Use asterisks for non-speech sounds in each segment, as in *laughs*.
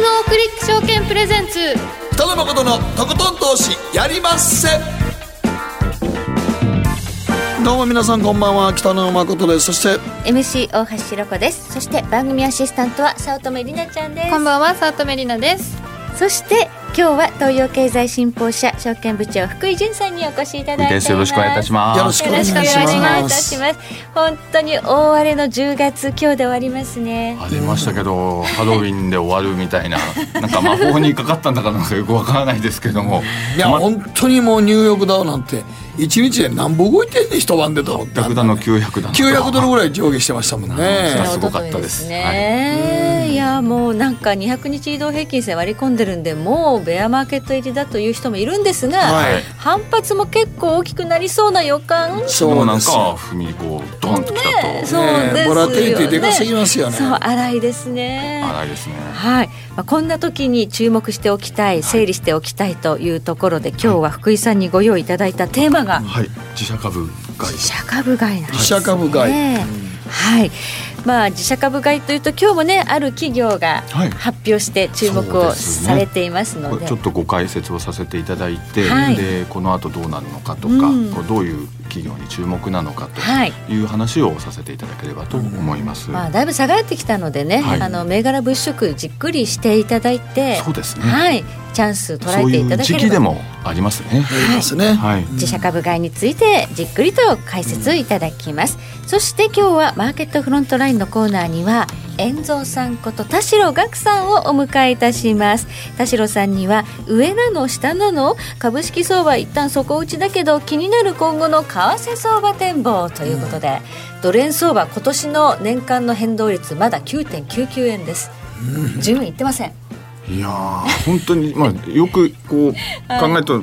ムオクリック証券プレゼンツ。北野誠のとことん投資やりまっせ。どうも皆さんこんばんは。北野誠です。そして MC 大橋ろ子です。そして番組アシスタントは早乙女里奈ちゃんです。こんばんは早乙女里奈です。そして今日は東洋経済新報社証券部長福井潤さんにお越しいただいています。よろしくお願いいたします。よろしくお願いしますよろしくお願いいたします。本当に大荒れの10月今日で終わりますね。ありましたけどハロウィンで終わるみたいな *laughs* なんか魔法にかかったんだかなんかよくわからないですけども。いや、ま本当にもうニューヨークダウなんて一日で何本動いてんねん一晩でと思って。100だの900だの900ドルぐらい上下してましたもんね。すごかったです。ね、い、やもうなんか200日移動平均線割り込んでるんでもうベアマーケット入りだという人もいるんですが、はい。反発も結構大きくなりそうな予感？そうなんか踏みこうドンときたと、ねそうですよね。ボラティリティでかすぎますよね。そう荒いですね。荒いですね。はい、まあ、こんな時に注目しておきたい整理しておきたいというところで今日は福井さんにご用意いただいたテーマがはい。自社株買い。自社株買いなんですね。自社株買い。はいまあ自社株買いというと今日もねある企業がはい。発表して注目をされていますので,、これちょっとご解説をさせていただいて、はい。でこの後どうなるのかとか、うん。どういう企業に注目なのかはい。という話をさせていただければと思います。まあ、だいぶ下がってきたのでね、はい。あの銘柄物色じっくりしていただいてそうですね。はい、チャンス捉そうえていただければ。期でもありますね。ありますね、はい。自社株買いについてじっくりと解説いただきます、そして今日はマーケットフロントラインのコーナーには遠蔵さんこと田代岳さんをお迎えいたします。田代さんには上なの下なの株式相場一旦底打ちだけど気になる今後の為替相場展望ということで、ドル円相場今年の年間の変動率まだ9.99円です、十分いってません。いやー本当にまあよくこう考えると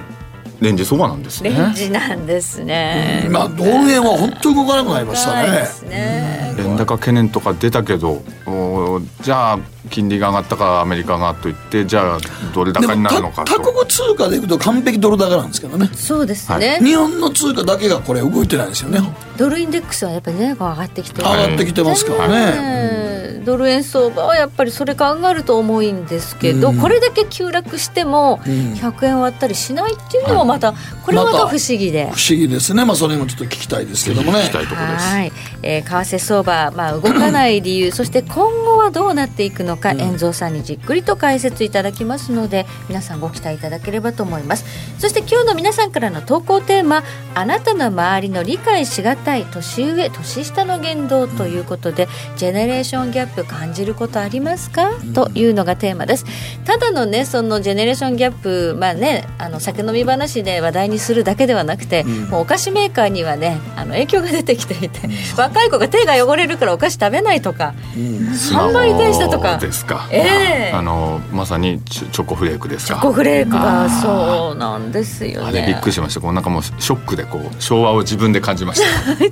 レンジ相場なんですね。レンジなんですね、まあドル円は本当に動かなくなりましたね。ね。円高懸念とか出たけどおーじゃあ金利が上がったからアメリカがといってじゃあドルで高にもなるのかと。他国通貨でいくと完璧ドル高なんですけどね。そうですね、日本の通貨だけがこれ動いてないですよね。ドルインデックスはやっぱりね上がってきてる。上がってきてますからね、ねドル円相場はやっぱりそれ考えると重いんですけど、うん。これだけ急落してもうん。100円割ったりしないっていうのもまた、これはまた不思議で。不思議ですね。まあそれもちょっと聞きたいですけどもね。はい、えー為替相場、まあ、動かない理由そして今後はどうなっていくのか、うん。遠蔵さんにじっくりと解説いただきますので皆さんご期待いただければと思います。そして今日の皆さんからの投稿テーマ「あなたの周りの理解しがたい年上年下の言動」ということで、ジェネレーションギャップ感じることありますか、というのがテーマです。ただのねそのジェネレーションギャップまあねあの酒飲み話で話題にするだけではなくて、うん。もうお菓子メーカーにはねあの影響が出てきていて、若い子が手が汚れるからお菓子食べないとか販売停止だとか。ですか。ええ。あのまさにチョコフレークですか？チョコフレークがそうなんですよね。あれびっくりしました。こうなんかもうショックでこう昭和を自分で感じました。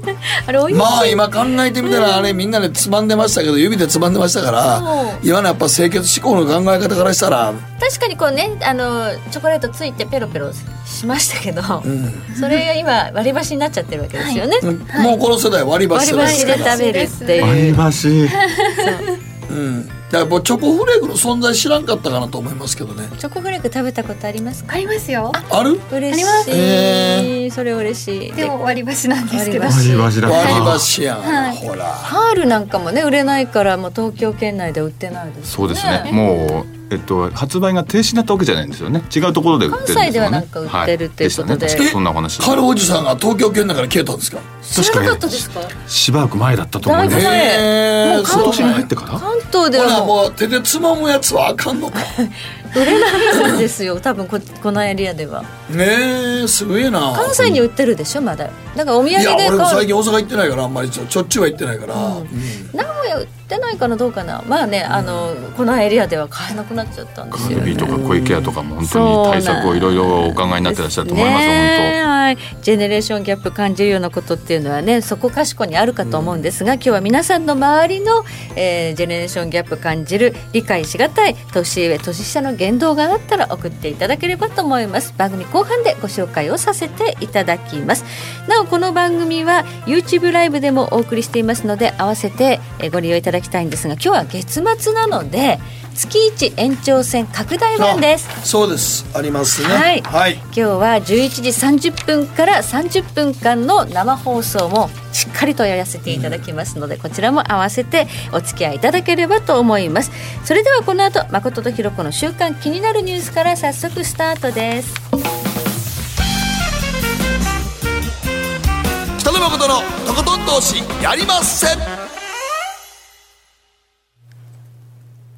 *laughs* あれおいしい、まあ今考えてみたらあれみんなでつまんでましたけど指でつまんでましたから今のやっぱ清潔志向の考え方からしたら。確かにこうねあのチョコレートついてペロペロしましたけど、うん。それが今割り箸になっちゃってるわけですよね、もうこの世代割り箸割り箸で食べるって割いう。り箸。う。ん。だからもうチョコフレークの存在知らんかったかなと思いますけどね。チョコフレーク食べたことありますか？ありますよ。ある？嬉しい、あります。へそれ嬉しい。でも割り箸なんですけど。割り箸だ。割り箸やん、はい。ほら。ハールなんかもね売れないからもう東京圏内で売ってないですそうですね。もうえっと発売が停止になったわけじゃないんですよね。違うところで売ってるんですよね。関西ではなんか売ってるっていうことで。はしたねそんなお話。カルおじさんが東京圏だから消えたんですか？知らなかったですか？しばらく前だったと思います。もう今年に入ってから？関東では。ももう手でつまむやつはあかんのか。う *laughs* 売れないんですよ。多分ここのエリアでは。ねえすごいな。関西に売ってるでしょまだ。だからお土産いや俺も最近大阪行ってないからあんまりちょちょっちゅうは行ってないから、うん。名古屋売ってないかなどうかな。まあねあのこのエリアでは買えなくなっちゃったんですよね。カルビーとか小池屋とかも本当に対策をいろいろお考えになってらっしゃると思います、ねはい、ジェネレーションギャップ感じるようなことっていうのはねそこかしこにあるかと思うんですが、今日は皆さんの周りの、えージェネレーションギャップ感じる理解しがたい年上年下の言動があったら送っていただければと思います。番組後半でご紹介をさせていただきます。なおこの番組は YouTube ライブでもお送りしていますので合わせてえーご利用いただきたいんですが今日は月末なので月一延長戦拡大版です。そうです。ありますね。はい。はい、今日は11時30分から30分間の生放送もしっかりとやらせていただきますので、こちらも合わせてお付き合いいただければと思います。それではこの後誠とひろ子の週間気になるニュースから早速スタートです。北野誠のとことん投資やりません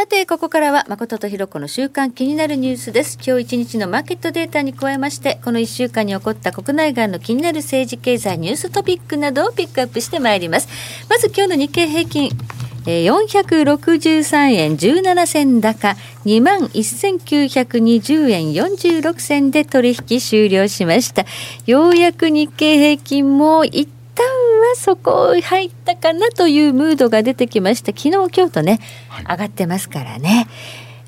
さてここからは誠とひろ子の週間気になるニュースです。今日一日のマーケットデータに加えましてこの1週間に起こった国内外の気になる政治経済ニューストピックなどをピックアップしてまいります。まず今日の日経平均463円17銭高2万1920円46銭で取引終了しました。ようやく日経平均もはそこ入ったかなというムードが出てきました。昨日今日とね、上がってますからね。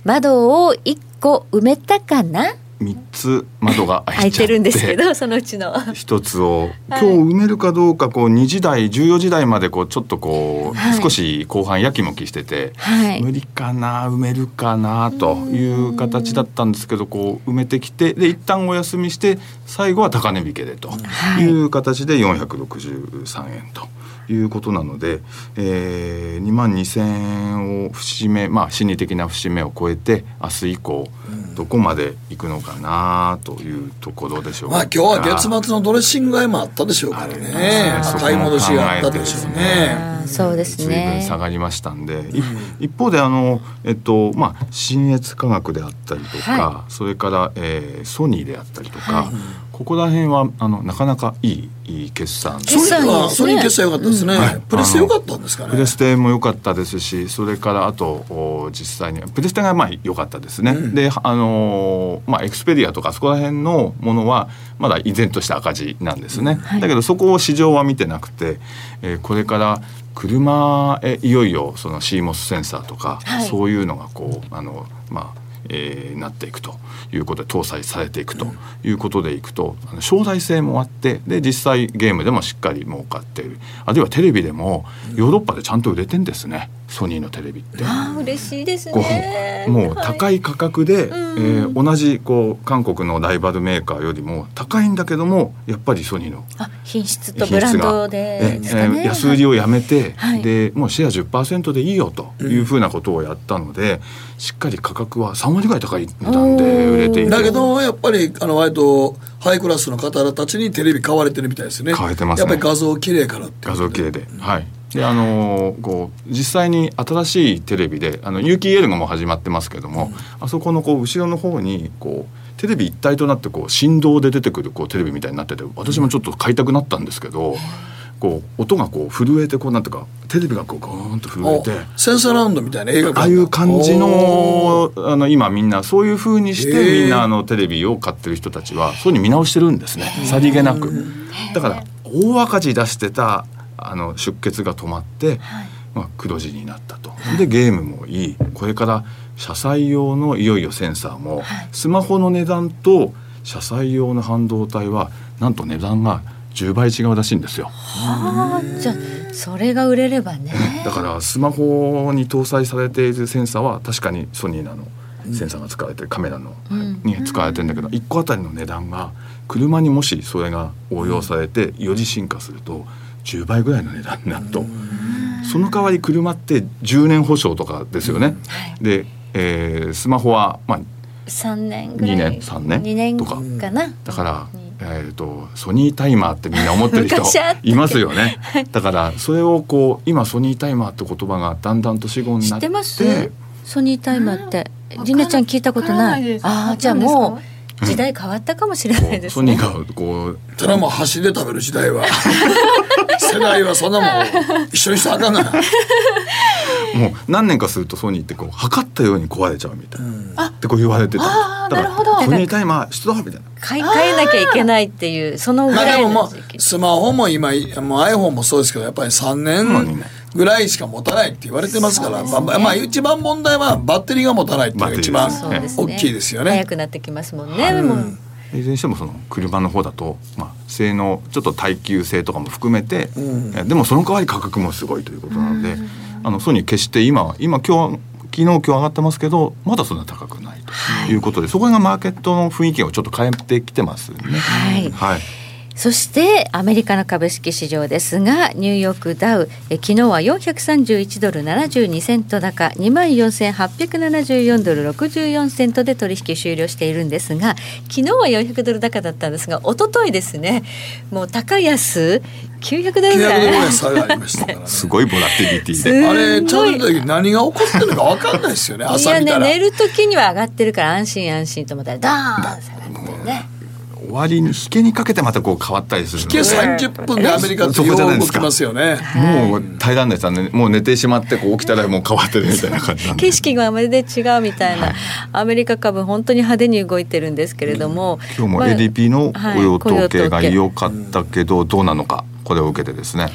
窓を1個埋めたかな？3つ窓が開開いてるんですけど *laughs* そのうちの。一つを。今日埋めるかどうかこう2時台14時台までこうちょっとこう、はい。少し後半やきもきしてて、はい。無理かな埋めるかなという形だったんですけどこう埋めてきてで一旦お休みして最後は高値引けでとはい。いう形で463円と。いうことなので、えー、2万2,000円を節目まあ心理的な節目を超えて明日以降どこまで行くのかなというところでしょうか。まあ今日は月末のドレッシング買いもあったでしょうからね。買い戻しがあったでしょうね。そうです随分ね下がりましたんで、い一方であの、えっとまあ、信越科学であったりとか、はそれから、えーソニーであったりとか、ここら辺はあのなかなかいいいい決算ソニーはソニー決済良かったですね、はい。プレステ良かったんですかね。プレステも良かったですしそれからあとお実際にプレステがまあ良かったですね、であのーまあエクスペリアとかそこら辺のものはまだ依然とした赤字なんですね、だけどそこを市場は見てなくて、えーこれから車へいよいよその CMOS センサーとか、はい。そういうのがこうあのまあえーなっていくということで搭載されていくということでいくと、あの将来性もあってで実際ゲームでもしっかり儲かっている。あるいはテレビでもヨーロッパでちゃんと売れてんですね。ソニーのテレビって。あー嬉しいですこねうもう高いい価格で、えー同じこう韓国のライバルメーカーよりも高いんだけどもやっぱりソニーのあ品質とブランドでですかえね、え安売りをやめて、はい。でもうシェア10%でいいよというふうなことをやったので、しっかり価格は3割ぐらい高い値段で売れていて。だけどやっぱりあの割とハイクラスの方たちにテレビ買われてるみたいですね。買われてますね。やっぱり画像綺麗からって画像系で、はい。であのーこう実際に新しいテレビであの有機 EL がもう始まってますけども、あそこのこう後ろの方にこうテレビ一体となってこう振動で出てくるこうテレビみたいになってて私もちょっと買いたくなったんですけど、こう音がこう震えてこうなんていうかテレビがこうゴーンと震えおて。センサーラウンドみたいな映画館ああいう感じのあの今みんなそういう風にしへてー。みんなあのテレビを買ってる人たちはそういうふうに見直してるんですね。さりげなく。だから大赤字出してたあの出血が止まって、まあ、黒字になったと。でゲームもいい。これから車載用のいよいよセンサーもスマホの値段と車載用の半導体はなんと値段が10倍違うらしいんですよ。あーじゃあそれが売れればね。だからスマホに搭載されているセンサーは確かにソニーなの。センサーが使われてるカメラの、に使われてるんだけど1個あたりの値段が車にもしそれが応用されてより進化すると10倍ぐらいの値段になると。その代わり車って10年保証とかですよね。で、えースマホはまあ3年ぐらい。2年3年2年とか。かな。だから、えー、とソニータイマーってみんな思ってる人いますよね。だからそれをこう今ソニータイマーって言葉がだんだんと死語に知なって。ってますソニータイマーってありなちゃん聞いたことなないああじゃあもう時代変わったかもしれないですね。ソニーがこうただもう箸で食べる時代は。*laughs* 世代はそんなもん一緒にしたらあかんがな。*laughs* もう何年かするとソニーってこう測ったように壊れちゃうみたいな、ってこう言われてた。なるほど。らソニータイマー出動みたいな。買い替えなきゃいけないっていうそのぐまあらいでももうの時期スマホも今もう iPhone もそうですけどやっぱり3年ぐらいしか持たないって言われてますからまあまあ一番問題はバッテリーが持たないっていうのが一番大きいですよね。早くなってきますもんね、も。ういずれにしてもその車の方だと、まあ、性能ちょっと耐久性とかも含めて、えでもその代わり価格もすごいということなので、あのソニー決して今今今日昨日今日上がってますけどまだそんな高くないということで、そこがマーケットの雰囲気をちょっと変えてきてますね。はい。はいそしてアメリカの株式市場ですがニューヨークダウえ昨日は431ドル72セント高2万4874ドル64セントで取引終了しているんですが昨日は400ドル高だったんですが一昨日ですねもう高安900ドル900ぐらい。ドルぐらい差がありましたからね。すごいボラティリティ。すで。あれちょうど時何が起こってるのか分かんないですよねいやね朝見たら。寝る時には上がってるから安心安心と思ったらダーン下がってね終わりに引けにかけてまたこう変わったりするので引け30分でアメリカってよう動きますよね。もう平らですねもう寝てしまってこう起きたらもう変わってるみたいな感じなんで。景色がまるで違うみたいな、アメリカ株本当に派手に動いてるんですけれども、今日もまあ ADP のはい。雇用統計が良かったけどどうなのか。これを受けてですね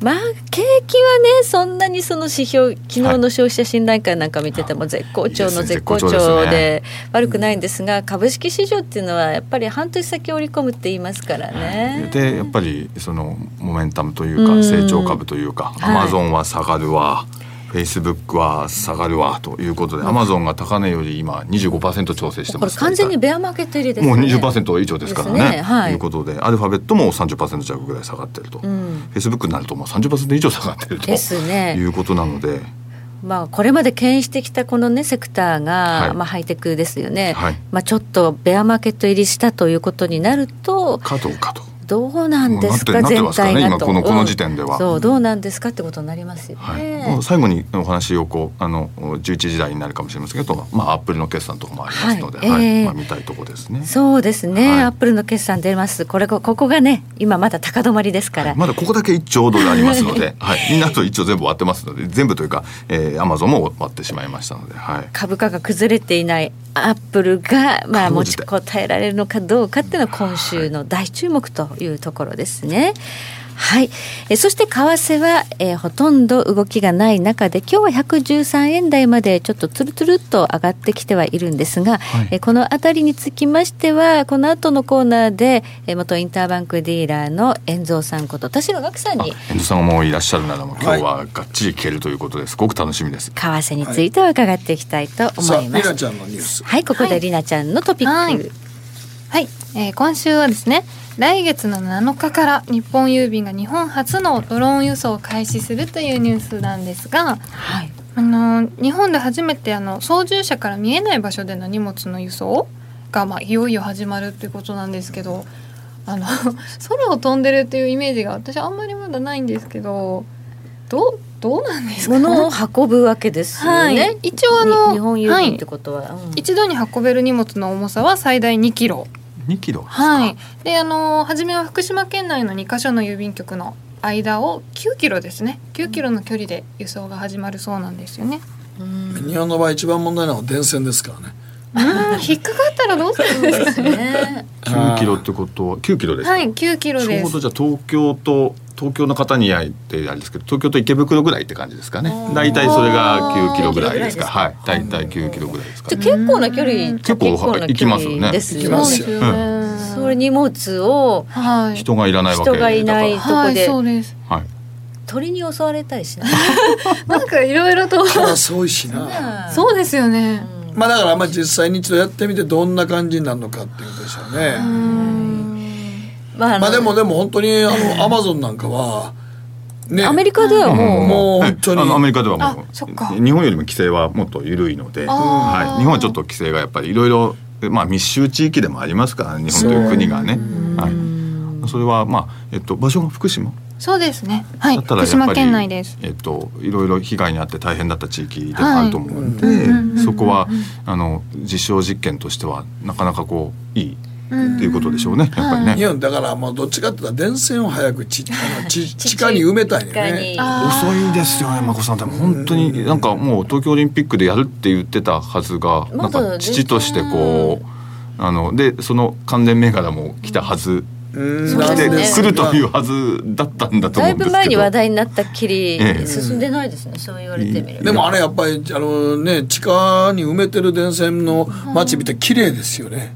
まあ景気はねそんなにその指標昨日の消費者信頼感なんか見てても絶好調の絶好調で悪くないんですが株式市場っていうのはやっぱり半年先織り込むって言いますからね。でやっぱりそのモメンタムというかうん。成長株というかアはい。マゾンは下がるわフェイスブックは下がるわということでアマゾンが高値より今25%調整してます。完全にベアマーケット入りですね。もう20%以上ですからね。ね。はい。ということでアルファベットも30%弱ぐらい下がってると、フん。ェイスブックになるともう30%以上下がってると。ですね。いうことなので。まあ、これまで牽引してきたこのねセクターが、はい。まあ、ハイテクですよね、はい。まあ、ちょっとベアマーケット入りしたということになるとかどうかと。どうなんですか全体がと。今このこの時点では。うんそうどうなんですかってことになりますよね、はい、最後にお話をこうあの11時台になるかもしれませんけど、まあアップルの決算とかもありますので、はい。い。はええ。まあ見たいところですね。そうですね、はい。アップルの決算出ます。これここがね今まだ高止まりですから、はい。まだここだけ1兆ドルありますので、*laughs* はい、みんなと1兆全部割ってますので全部というか、えー、アマゾンも割ってしまいましたので、はい、株価が崩れていないアップルが、まあ、持ちこたえられるのかどうかっていうのは今週の大注目というところですね。はい、えそして為替は、えーほとんど動きがない中で今日は113円台までちょっとつるつるっと上がってきてはいるんですが、はい。えーこのあたりにつきましてはこの後のコーナーで、えー元インターバンクディーラーの遠蔵さんこと田代岳さんに遠藤さんがもういらっしゃるならもう今日はがっちり聞けるということです。ごく楽しみです。為替については伺っていきたいと思います。りなちゃんのニュース。はい、ここでりなちゃんのトピック、はい。はい、えー今週はですね来月の7日から日本郵便が日本初のドローン輸送を開始するというニュースなんですが、はい。あの日本で初めてあの操縦者から見えない場所での荷物の輸送が、まあ、いよいよ始まるっていうことなんですけどあの *laughs* 空を飛んでるっていうイメージが私あんまりまだないんですけどどうどうなんですか？物を運ぶわけですよね。はい。一応あのに日本郵便ってことは、うん。一度に運べる荷物の重さは最大2キロ2キロですか？はい。で、あの初めは福島県内の2カ所の郵便局の間を9キロですね。9キロの距離で輸送が始まるそうなんですよね。うん日本の場合一番問題なのは電線ですからねうん、引っかかったらどうするんですかね。*laughs* ね9キロってことは9キロですか？はい、9キロちです。ょうどじゃあ東京と東京の方に会ってあれですけど東京と池袋ぐらいって感じですかね。大体それが9キロぐらいですか。はい。大体9キロぐらいですかじゃあ結構な距離結構な行きますよね。です行きますよね。それ荷物をはい。人がいらないわけ人がいないだかはい、とこでそうです。らはい。鳥に襲われたりしない？*laughs* なんかいろいろと。カラス多いしな。そうですよね。まあだからまあ実際に一度やってみてどんな感じになるのかっていうことでしょうねまあまあでもでも本当にあのアマゾンなんかはね。アメリカではもう、もう本当に。あのアメリカではもう日本よりも規制はもっと緩いので、はい、日本はちょっと規制がやっぱりいろいろまあ密集地域でもありますから日本という国がね、はい、それはまあえっと場所が福島そうですね。はい。だったら福島やっぱり県内です。えっといろいろ被害に遭って大変だった地域でもあると思うので、はいうん。そこはあの実証実験としてはなかなかこういいっていうことでしょうね、やっぱりね。日本だからもうどっちかっていうと電線を早くちあのち *laughs* 地下に埋めたいね。遅いですよね、眞子さん。でも本当になんかもう東京オリンピックでやるって言ってたはずが、なんまだか父としてこう、あのでその関連銘柄も来たはず。うん来てですね来るというはずだったんだとだい思うんですけど。ぶ前に話題になったっきりええ進んでないですね、そう言われてみればでもあれやっぱりあのね地下に埋めてる電線の街見て綺麗ですよね。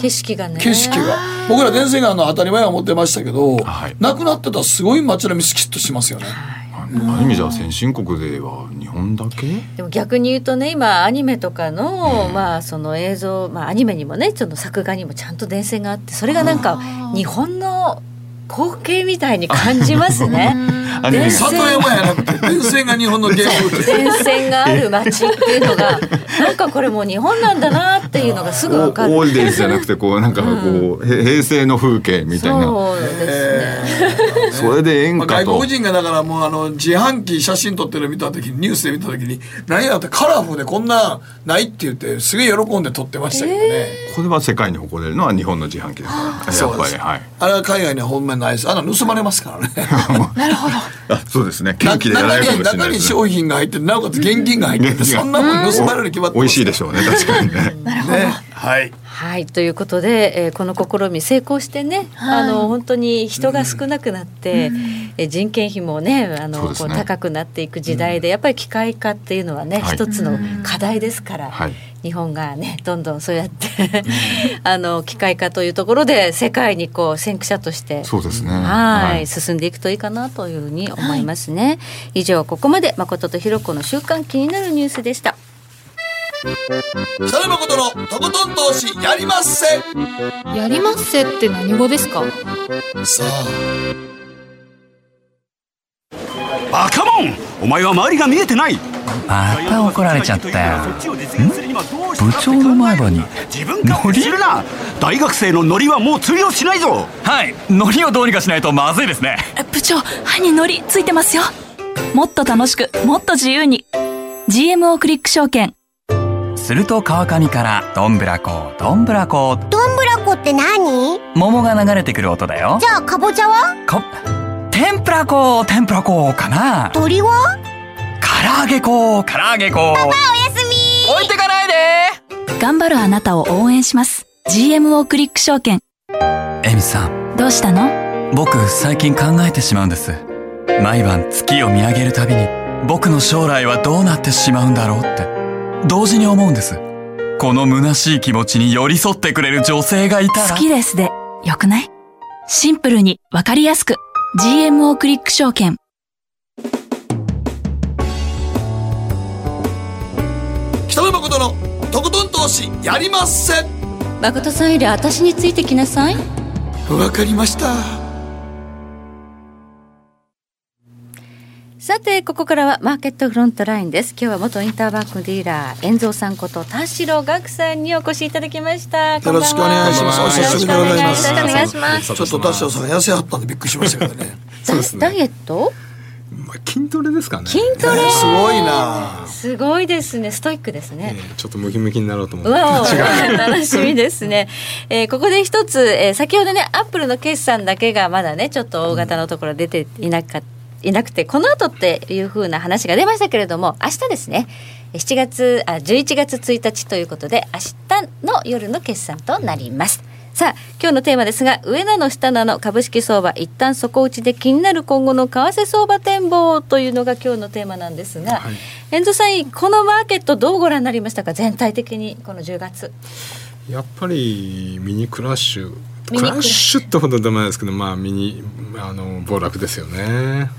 景色がね。景色が。僕ら電線があの当たり前は思ってましたけど、はい。なくなってたらすごい街並みスキッとしますよね。ある意味じゃ先進国では日本だけ？でも逆に言うとね今アニメとかの、まあその映像、まあ、アニメにもねその作画にもちゃんと電線があってそれがなんか日本の光景みたいに感じますね。アニメが里山やなくて電線が日本の原風景。電線がある街っていうのが *laughs* なんかこれもう日本なんだなっていうのがすぐわかる。オールデイズじゃなくてこうなんかこう、へ平成の風景みたいなそうですね。*laughs* それで演まあ、歌と、外国人がだからもうあの自販機写真撮ってるの見た時にニュースで見た時に何やってカラフルでこんなんないって言ってすげえ喜んで撮ってましたけどね、これは世界に誇れるのは日本の自販機ですから。やっぱりはい。あれは海外には本命ないです。あの盗まれますからね。*laughs* あそうですね。な元気でやられるか中に中にもしれないですね商品が入ってなおかつ現金が入っててそんなもん盗まれるに決まって美ます味しいでしょうね。確かにね。ね。はい。はい。ということで、えーこの試み成功してね、あの本当に人が少なくなって、えー人件費もねあのねこう高くなっていく時代で、やっぱり機械化っていうのはね、はい。一つの課題ですから、はい日本がねどんどんそうやって *laughs* あの機械化というところで世界にこう先駆者としてそうですね。はい、進んでいくといいかなというふうに思いますね。以上ここまで誠とひろ子の週間気になるニュースでした。北野誠のとことん投資やりまっせ。やりまっせって何語ですか？さバカモン。お前は周りが見えてないまた怒られちゃったよ。部部長の前歯に自分勝手するな！大学生のノリはもう通用しないぞ！はい。海苔をどうにかしないとまずいですね。部長歯にのりついてますよ。もっと楽しくもっと自由に。GMO クリック証券。すると川上からどんぶらこどんぶらこ。どんぶらこって何？桃が流れてくる音だよ。じゃあかぼちゃは？こ天ぷらこ天ぷらこかな。鳥は？唐揚げこ唐揚げこおやすみ。置いてかないで。頑張るあなたを応援します。GMO クリック証券。エミさん。どうしたの？僕最近考えてしまうんです。毎晩月を見上げるたびに僕の将来はどうなってしまうんだろうって。同時に思うんです。この虚しい気持ちに寄り添ってくれる女性がいたら。好きですで。よくない？シンプルにわかりやすく。GMO クリック証券北野誠のとことん投資やりまっせ。誠さんより私についてきなさい。わかりました。さてここからはマーケットフロントラインです。今日は元インターバンクディーラー遠蔵さんこと田代岳さんにお越しいただきました。よろしくお願いします。お久しぶりでございます。よろしくお願いします。ちょっと田代さん痩せはったんでびっくりしましたけどね。*laughs* ダイエット？まあ筋トレですかね。筋トレ。すごいな。すごいですね。ストイックですね、えーちょっとムキムキになろうと思って。うわお *laughs* 楽しみですね、えーここで一つ、えー先ほどねアップルの決算だけがまだねちょっと大型のところ出ていなかったいなくてこの後っていう風な話が出ましたけれども明日ですね。7月あ11月1日ということで明日の夜の決算となりますさあ今日のテーマですが上なの下なの株式相場一旦底打ちで気になる今後の為替相場展望というのが今日のテーマなんですが、遠藤さんこのマーケットどうご覧になりましたか？全体的にこの10月。やっぱりミニクラッシュクラッシュってほどでもないですけどまあミニあの暴落ですよね。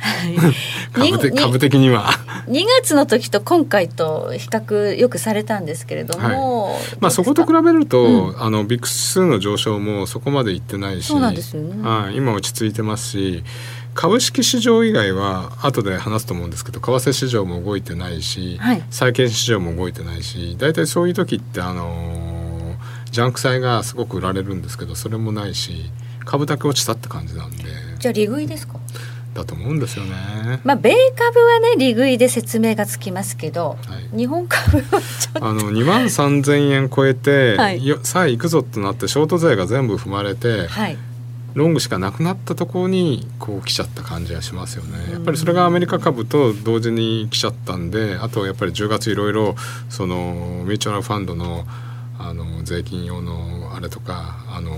株的に株的には。2月の時と今回と比較よくされたんですけれども、まあそこと比べべると、あのビックス指数の上昇もそこまでいってないしそうなんですよね。はい、今落ち着いてますし株式市場以外は後で話すと思うんですけど為替市場も動いてないし、はい。債券市場も動いてないし大体そういう時ってあのージャンク債がすごく売られるんですけどそれもないし株だけ落ちたって感じなんで。じゃあ利食いですか？だと思うんですよね。まあ、米株はね利食いで説明がつきますけど、はい。日本株はちょっと。あの2万3,000円超えて、はさあ行くぞとなってショート税が全部踏まれて、はい。ロングしかなくなったところにこう来ちゃった感じがしますよね。やっぱりそれがアメリカ株と同時に来ちゃったんであとやっぱり10月いろいろそのミューチュアルファンドのあの税金用のあれとかあの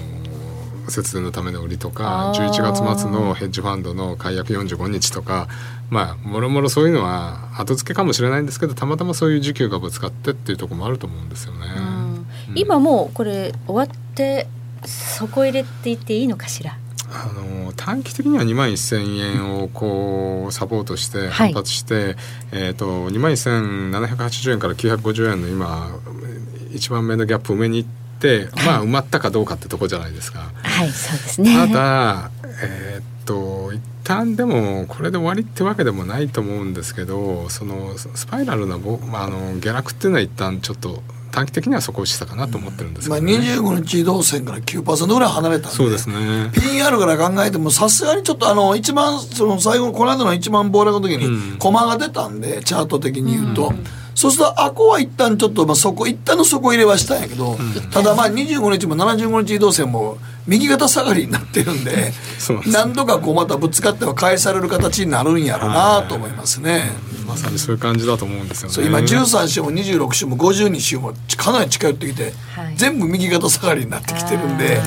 節電のための売りとかあー。11月末のヘッジファンドの解約45日とかまあもろもろそういうのは後付けかもしれないんですけどたまたまそういう需給がぶつかってっていうところもあると思うんですよね。うん。今もうこれ終わって底入れって言っていいのかしら？あの短期的には2万1,000円をこうサポートしてはい。反発して、えー、と2万1,780円から950円の今一番目のギャップ埋めに行って、まあ埋まったかどうかってとこじゃないですか。はいそうですね。ただえーっと一旦でもこれで終わりってわけでもないと思うんですけどそのスパイラルなぼ、まあ、あの下落っていうのは一旦ちょっと短期的には底打ちしたかなと思ってるんですまあ、けど、ね25日移動線から9%ぐらい離れたんでそうですね。PR から考えてもさすがにちょっとあの一番その最後のこの間の一番暴落の時にコマが出たんでチャート的に言うと、そうするとあこは一旦ちょっとまあそこ一旦の底入れはしたんやけど、ただまあ25日も75日移動線も右肩下がりになってるんで *laughs* 何度かこうまたぶつかっては返される形になるんやろうなと思いますね。まさにそういう感じだと思うんですよね。そう今13週も26週も52週もかなり近寄ってきて、はい全部右肩下がりになってきてるんで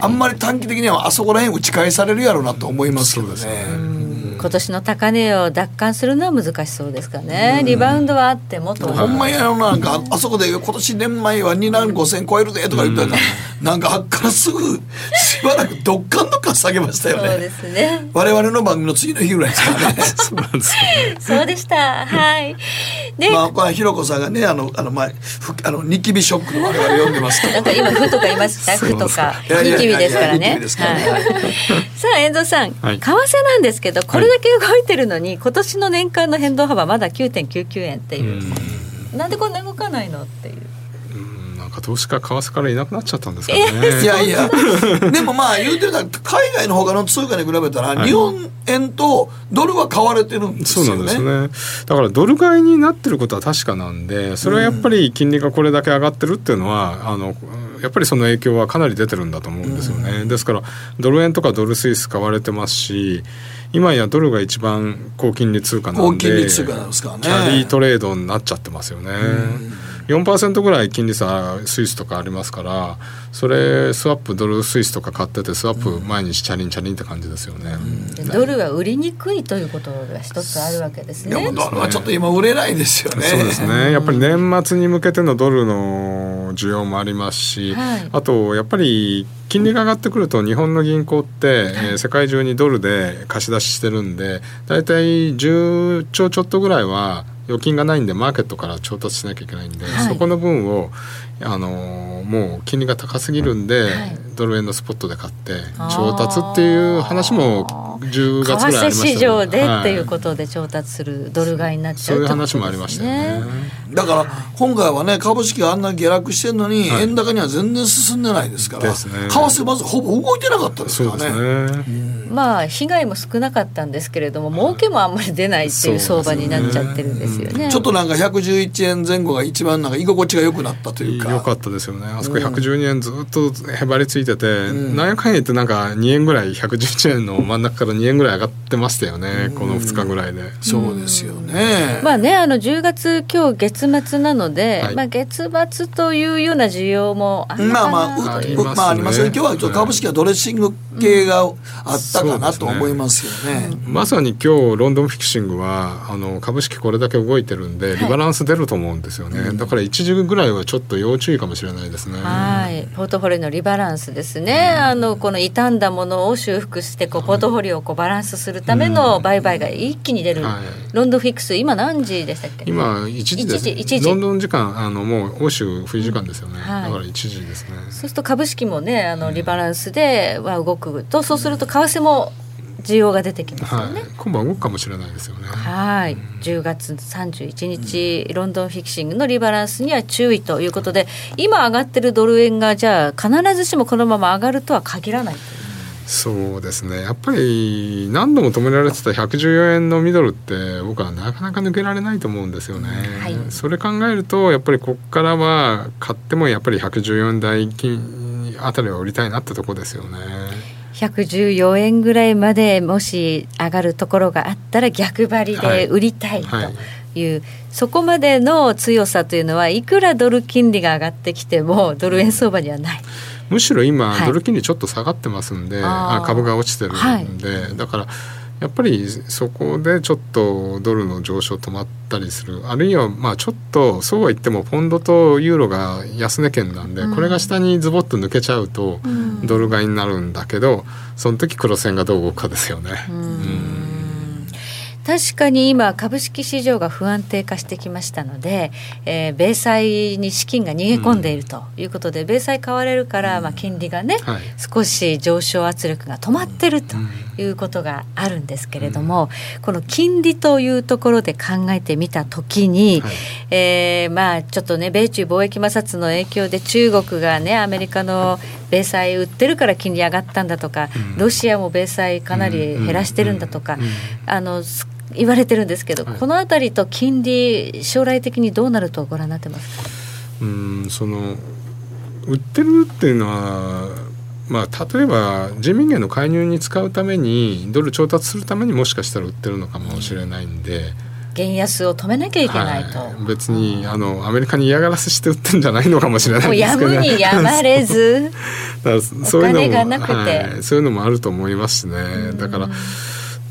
あんまり短期的にはあそこら辺打ち返されるやろうなと思いますけどね。今年の高値を奪還するのは難しそうですかね、リバウンドはあってもと。ほんまやろなんかあそこで今年年前は2万5千超えるでとか言ったら、なんかあっからすぐしばらくどっかんどっかん下げましたよね。そうですね。我々の番組の次の日ぐらいですからね。*laughs* そうなんですよ。ね。そうでした。はい。で、まあこれひろこさんがねあのあの前ふあのニキビショックの我々読んでますけど。*laughs* なんか今「ふ」とか言いました「ふ」とか。ニキビですからね。さあ遠藤さん、はい。為替なんですけどこれだけ動いてるのに、今年の年間の変動幅まだ9.99円っていう、なんでこんな動かないのっていううんなんか投資家為替からいなくなっちゃったんですかね。いやいやでもまあ言うてたら海外の他の通貨に比べたら、はい日本円とドルは買われてるんですよそうなんですね。ね。だからドル買いになってることは確かなんで、それはやっぱり金利がこれだけ上がってるっていうのは、あのやっぱりその影響はかなり出てるんだと思うんですよね。ですからドル円とかドルスイス買われてますし、今やドルが一番高金利通貨なんで、高金利通貨なんですからねキャリートレードになっちゃってますよね。4%ぐらい金利差スイスとかありますからそれスワップドルスイスとか買っててスワップ毎日チャリンチャリンって感じですよね。でドルは売りにくいということが一つあるわけですね。ドルはちょっと今売れないですよね。そうですね。*laughs* やっぱり年末に向けてのドルの需要もありますし、はい。あとやっぱり金利が上がってくると日本の銀行って、えー世界中にドルで貸し出ししてるんで大体10兆ちょっとぐらいは預金がないんでマーケットから調達しなきゃいけないんで、はい。そこの分を、あのーもう金利が高すぎるんで、はいドル円のスポットで買って調達っていう話も10為月ぐらいありましたよね。替市場ではいっていうことで調達するドル買いになっちゃそういううってこと話もありましたよね。だから今回はね株式があんな下落してるのに、はい。円高には全然進んでないですからですね。為替まずほぼ動いてなかったですそうからですね。ね。まあ被害も少なかったんですけれども儲けもあんまり出ないっていう相場になっちゃってるんですよね。ちょっとなんか111円前後が一番なんか居心地が良くなったというか。良かったですよね。あそこ112円ずっとへばりついてて、なんやかんや言ってなんか2円ぐらい111円の真ん中から2円ぐらい上がってましたよね、この2日ぐらいで。そうですよね。まあねあの10月今日月末なので、はい。まあ月末というような需要もあまあまあ、なといううまあありますね。今日はちょっと株式はドレッシング系があったかなと思いますよね。まさに今日ロンドンフィクシングはあの株式これだけ動いてるんでリバランス出ると思うんですよね、だから一時ぐらいはちょっと要注意かもしれないですね。はい、ポートフォリオのリバランスですね、あのこの傷んだものを修復してこうポートフォリオをこうバランスするための売買が一気に出る、はい。ロンドンフィックス今何時でしたっけ？今1時です1時1時。ロンドン時間あのもう欧州冬時間ですよね、はい。だから1時ですね。そうすると株式もねあのリバランスでは動くとそうすると為替も需要が出てきますよはい。ね。今晩動くかもしれないですよね。はい、10月31日、ロンドンフィクシングのリバランスには注意ということで今上がってるドル円がじゃあ必ずしもこのまま上がるとは限らないそうですね。やっぱり何度も止められてた114円のミドルって僕はなかなか抜けられないと思うんですよね、はい、それ考えるとやっぱりここからは買ってもやっぱり114円台金あたりは売りたいなってとこですよね。114円ぐらいまでもし上がるところがあったら逆張りで売りたいという、はい。はい、そこまでの強さというのはいくらドル金利が上がってきてもドル円相場にはない。むしろ今、ドル金利ちょっと下がってますんであ株が落ちてるんで、だからやっぱりそこでちょっとドルの上昇止まったりする。あるいはまあちょっとそうは言ってもポンドとユーロが安値圏なんで、これが下にズボッと抜けちゃうとドル買いになるんだけどその時黒線がどう動くかですよね。うん確かに今株式市場が不安定化してきましたので、えー、米債に資金が逃げ込んでいるということで、うん、米債買われるから、まあ、金利がね、はい、少し上昇圧力が止まってるということがあるんですけれども、うん、この金利というところで考えてみたときに、はい、えー、まあ、ちょっとね米中貿易摩擦の影響で中国がねアメリカの米債売ってるから金利上がったんだとか、うん、ロシアも米債かなり減らしてるんだとか、あの言われてるんですけど、はい、この辺りと金利将来的にどうなるとご覧になってますか？うんその売ってるっていうのはまあ、例えば人民元の介入に使うためにドル調達するためにもしかしたら売ってるのかもしれないんで。減安を止めなきゃいけないと、はい、別にあのアメリカに嫌がらせして売ってんじゃないのかもしれないですけど、ね、やむにやまれず。*laughs* そういうのも、はい、そういうのもあると思いますしね。だから、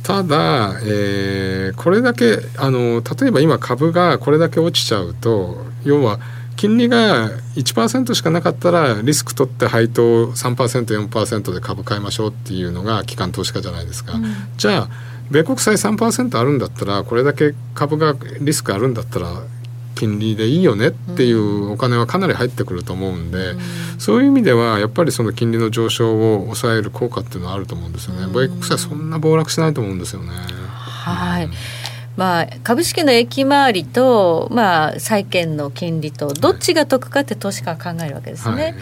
ただ、えー、これだけあの例えば今株がこれだけ落ちちゃうと要は金利が1%しかなかったらリスク取って配当 3%4% で株買いましょうっていうのが機関投資家じゃないですか。うん、じゃあ米国債3%あるんだったらこれだけ株がリスクあるんだったら金利でいいよねっていうお金はかなり入ってくると思うんで、そういう意味ではやっぱりその金利の上昇を抑える効果っていうのはあると思うんですよね。米国債そんな暴落しないと思うんですよね。はい。まあ、株式の益回りと、まあ、債券の金利とどっちが得かって投資家は考えるわけですね。はい、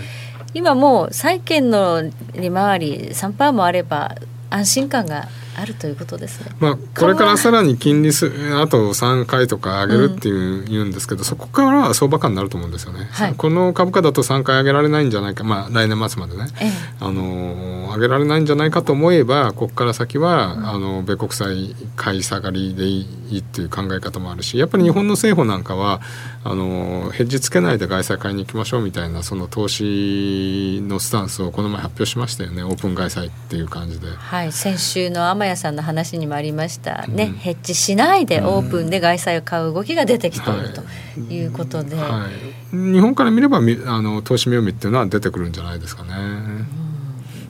今もう債券の利回り3%もあれば安心感があるということですね。まあこれからさらに金利すあと3回とか上げるっていう、うん、言うんですけど、そこからは相場感になると思うんですよね。はい、この株価だと3回上げられないんじゃないか、まあ来年末までね、ええ、あの上げられないんじゃないかと思えば、ここから先は、うん、あの米国債買い下がりでいいっていう考え方もあるし、やっぱり日本の政府なんかはあのヘッジつけないで外債買いに行きましょうみたいなその投資のスタンスをこの前発表しましたよね。オープン外債っていう感じで。はい、先週の天谷さんの話にもありましたね、うん、ヘッジしないでオープンで外債を買う動きが出てきているということで、はい、日本から見ればあの投資妙味っていうのは出てくるんじゃないですかね。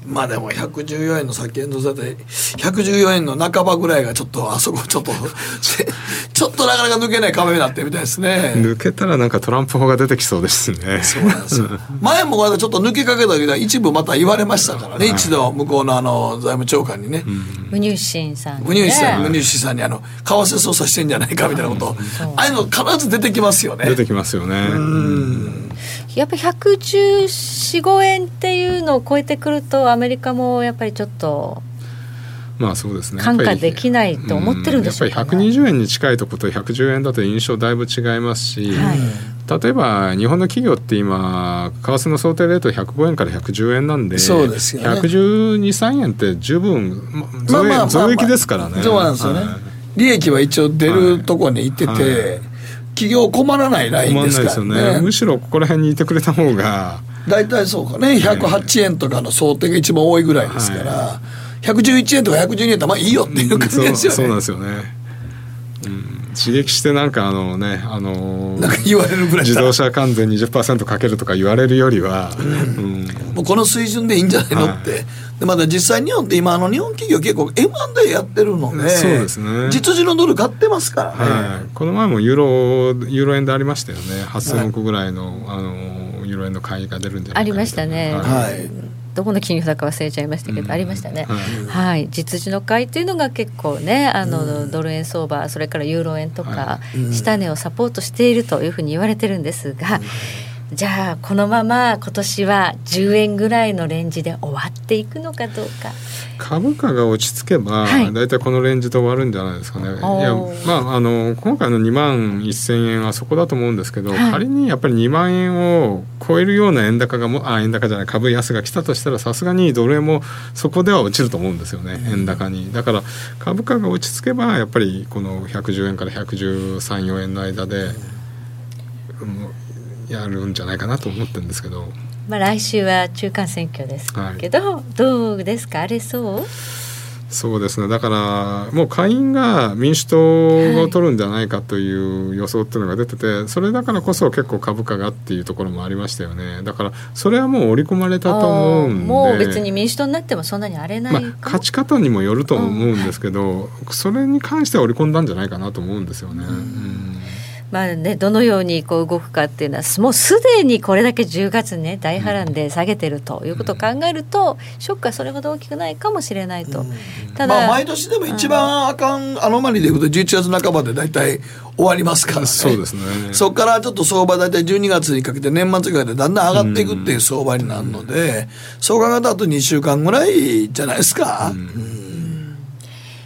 まあでも114円の先円の差で114円の半ばぐらいがちょっとあそこちょっと *laughs* ちょっとなかなか抜けない壁になってみたいですね。抜けたらなんかトランプ法が出てきそうですね。そうなんですよ。*laughs* 前もまだちょっと抜けかけたけど一部また言われましたからね、はい、一度向こうのあの財務長官にね、無入信さん、無入信さん無入信さんにあの為替操作してんじゃないかみたいなこと、ああいうの必ず出てきますよね。出てきますよね。やっぱ11415円っていうのを超えてくるとアメリカもやっぱりちょっとまあそうですね。感化できないと思ってるんでしょうか、ね、やっぱり120円に近いとこと110円だと印象だいぶ違いますし、はい、例えば日本の企業って今為替の想定レート105円から110円なんでそうですよ、ね、112、3円って十分増,、まあ、増益ですからね。そうなんですよね。はい、利益は一応出るところに行ってて、はい。企業困らないラインですからね、ね、むしろここら辺にいてくれた方が大体そうかね。108円とかの想定が一番多いぐらいですから、はい、111円とか112円とまあいいよっていう感じですよね、そうなんですよね。刺激してなんかあのねあのなんか言われるぐらい自動車関税20%かけるとか言われるよりは、うん、もうこの水準でいいんじゃないの？って、はい、でまだ実際日本って今あの日本企業結構 M&A やってるのでそうですね。実需のドル買ってますからね、はい、この前もユーロユーロ円でありましたよね。8000億ぐらいの,、あのユーロ円の買いが出るんじゃないかありましたね。はい。どこの金融だか忘れちゃいましたけど、うん、ありましたね、はい、はい、実需の買いというのが結構ねあの、うん、ドル円相場それからユーロ円とか、下値をサポートしているというふうに言われてるんですが、じゃあこのまま今年は10円ぐらいのレンジで終わっていくのかどうか。株価が落ち着けば、はい、だいたいこのレンジで終わるんじゃないですかね。いやまああの今回の2万1,000円はそこだと思うんですけど、はい、仮にやっぱり2万円を超えるような円高がもあ円高じゃない株安が来たとしたらさすがにドル円もそこでは落ちると思うんですよね円高に。だから株価が落ち着けばやっぱりこの110円から113,4円の間で、うん、やるんじゃないかなと思ってるんですけど。まあ、来週は中間選挙ですけど、はい、どうですか？荒れそう？そうですね。だからもう下院が民主党を取るんじゃないかという予想っていうのが出てて、はい、それだからこそ結構株価がっていうところもありましたよね。だからそれはもう織り込まれたと思うんで。もう別に民主党になってもそんなに荒れない、まあ、勝ち方にもよると思うんですけど、うんはい、それに関しては織り込んだんじゃないかなと思うんですよね。うんまあね、どのようにこう動くかっていうのはもうすでにこれだけ10月ね大波乱で下げてるということを考えると、ショックはそれほど大きくないかもしれないと。ただ、まあ、毎年でも一番あかんアノマリでいくと11月半ばで大体終わりますからね。そうですね。そこからちょっと相場大体12月にかけて年末ぐらいでだんだん上がっていくっていう相場になるので、そう考えたらあと2週間ぐらいじゃないですか。うん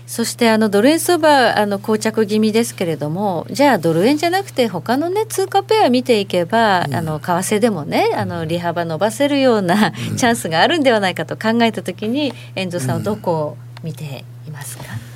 そしてあのドル円相場あの膠着気味ですけれどもじゃあドル円じゃなくて他のね通貨ペア見ていけば、うん、あの為替でもねあの利幅伸ばせるような、うん、チャンスがあるんではないかと考えた時に遠藤さんはどこを見ていますか、うん、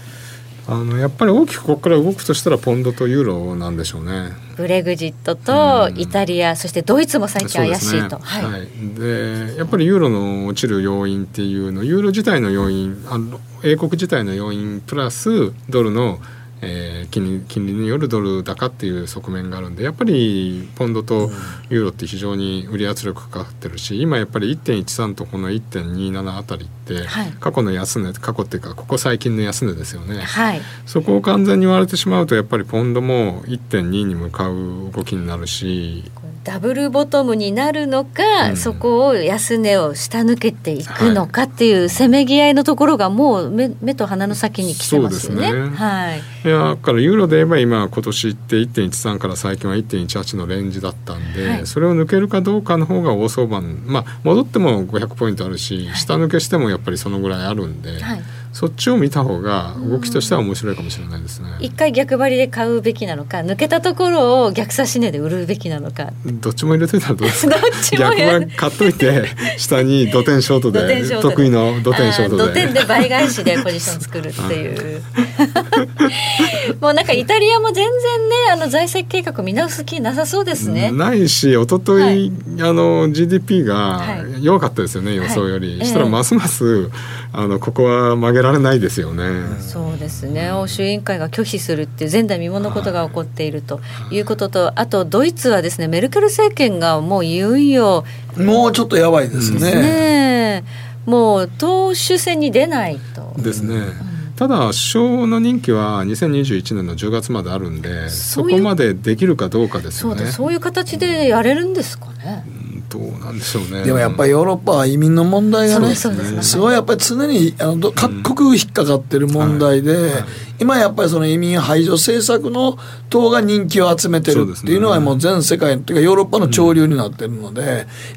あのやっぱり大きくここから動くとしたらポンドとユーロなんでしょうね。ブレグジットとイタリア、そしてドイツも最近怪しいと。ね、はい、はい、でやっぱりユーロの落ちる要因っていうのユーロ自体の要因あの英国自体の要因プラスドルのえー、金利金利によるドル高っていう側面があるんでやっぱりポンドとユーロって非常に売り圧力かかってるし今やっぱり1.13とこの1.27あたりって、過去の安値過去っていうかここ最近の安値ですよね、はい、そこを完全に割れてしまうとやっぱりポンドも1.2に向かう動きになるしダブルボトムになるのか、うん、そこを安値を下抜けていくのかっていうせめぎ合いのところがもう目目と鼻の先に来てますよね。ね。はい、いやだからユーロで言えば今今年って1.13から最近は1.18のレンジだったんで、はい、それを抜けるかどうかの方が大相場。まあ戻っても500ポイントあるし、下抜けしてもやっぱりそのぐらいあるんで。はいそっちを見た方が動きとしては面白いかもしれないですね。一回逆張りで買うべきなのか、抜けたところを逆差し値で売るべきなのか。どっちも入れといたらどうですか？*laughs* 逆は買っといて下に土天ショートで得意の土天ショートで。土天で倍返しでポジション作るっていう。*laughs* もうなんかイタリアも全然ねあの財政計画見直す気なさそうですね。ないし一昨日、はい、あの GDP が弱かったですよね、はい、予想より。はい、したらますますあのここは曲げられないですよね。そうですね。欧州委員会が拒否するっていう前代未聞のことが起こっているということと、あとドイツはですねメルケル政権がもういよいよもうちょっとやばいですね。ねもう党首選に出ないと。ですね。ただ首相の任期は2021年の10月まであるんでそこまでできるかどうかですよね。そういう形でやれるんですかね、どうなんでしょうね。でもやっぱりヨーロッパは移民の問題がねすごいやっぱり常にあの各国引っかかってる問題で、今やっぱりその移民排除政策の党が人気を集めてるっていうのはもう全世界というかヨーロッパの潮流になってるので、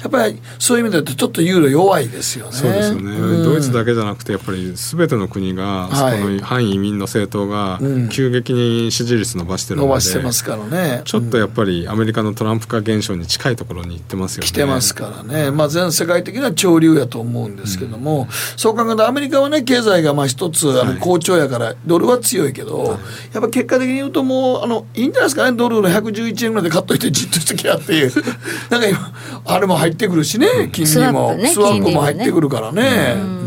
やっぱりそういう意味で言うとちょっとユーロ弱いですよね。そうですよね、うん、ドイツだけじゃなくてやっぱりすべての国が、そこの反移民の政党が急激に支持率伸ばしてるので、伸ばしてますからね。ちょっとやっぱりアメリカのトランプ化現象に近いところに行ってますよね。来てますからね。まあ全世界的な潮流やと思うんですけども、うん、そう考えるとアメリカはね経済がまあ一つあの好調やからドルは強いけど。はいやっぱ結果的に言うともうあのいいんじゃないですかねドルの111円ぐらいで買っといてじっとしときゃっていう *laughs* なんか今あれも入ってくるしね金利もスワップも入ってくるからね。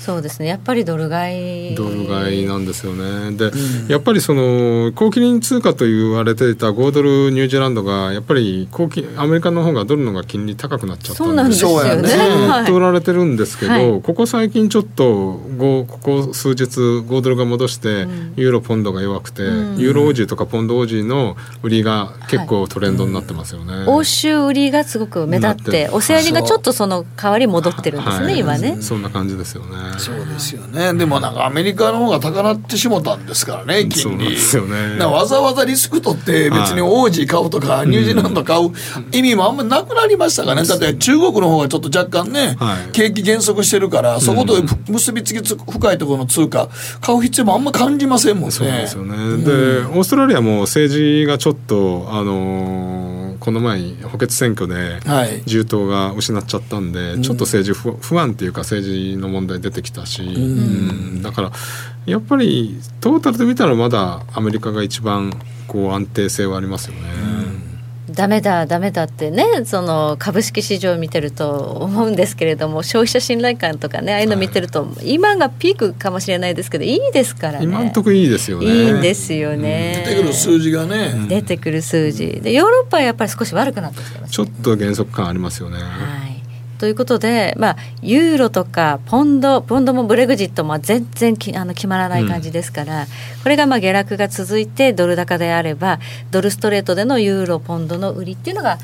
そうですね。やっぱりドル買い。ドル買いなんですよね。で、うん、やっぱりその高金利通貨と言われていた5ドルニュージーランドがやっぱり高金アメリカの方がドルのが金利高くなっちゃったんでそうなんですよね。ずっと売られてるんですけど、はい、ここ最近ちょっとここ数日5ドルが戻して、ユーロポンドが弱くて、うん、ユーロオージーとかポンドオージーの売りが結構トレンドになってますよね、はい、欧州売りがすごく目立ってオセアニがちょっとその代わり戻ってるんですね、はい、今ね。そんな感じですよねそうですよね。でもなんかアメリカの方が高なってしもたんですからね金利。ですよね。わざわざリスク取って別にオージー買うとかニュージーランド買う意味もあんまなくなりましたからね。だって中国の方がちょっと若干ね、はい、景気減速してるからそこと結びつき深いところの通貨買う必要もあんま感じませんもんね。そうですよね、でオーストラリアも政治がちょっとあのーこの前補欠選挙で重党が失っちゃったんで、はい、ちょっと政治不安っていうか政治の問題出てきたし、うん、だからやっぱりトータルで見たらまだアメリカが一番こう安定性はありますよね。うんダメだダメだってねその株式市場を見てると思うんですけれども消費者信頼感とかねああいうの見てると、はい、今がピークかもしれないですけどいいですからね。今んとこいいですよね。いいんですよね、うん、出てくる数字がね、出てくる数字。でヨーロッパはやっぱり少し悪くなってきてます、ね、ちょっと減速感ありますよね。はいということで、まあ、ユーロとかポンドポンドもブレグジットも全然きあの決まらない感じですから、うん、これがまあ下落が続いてドル高であればドルストレートでのユーロポンドの売りっていうのが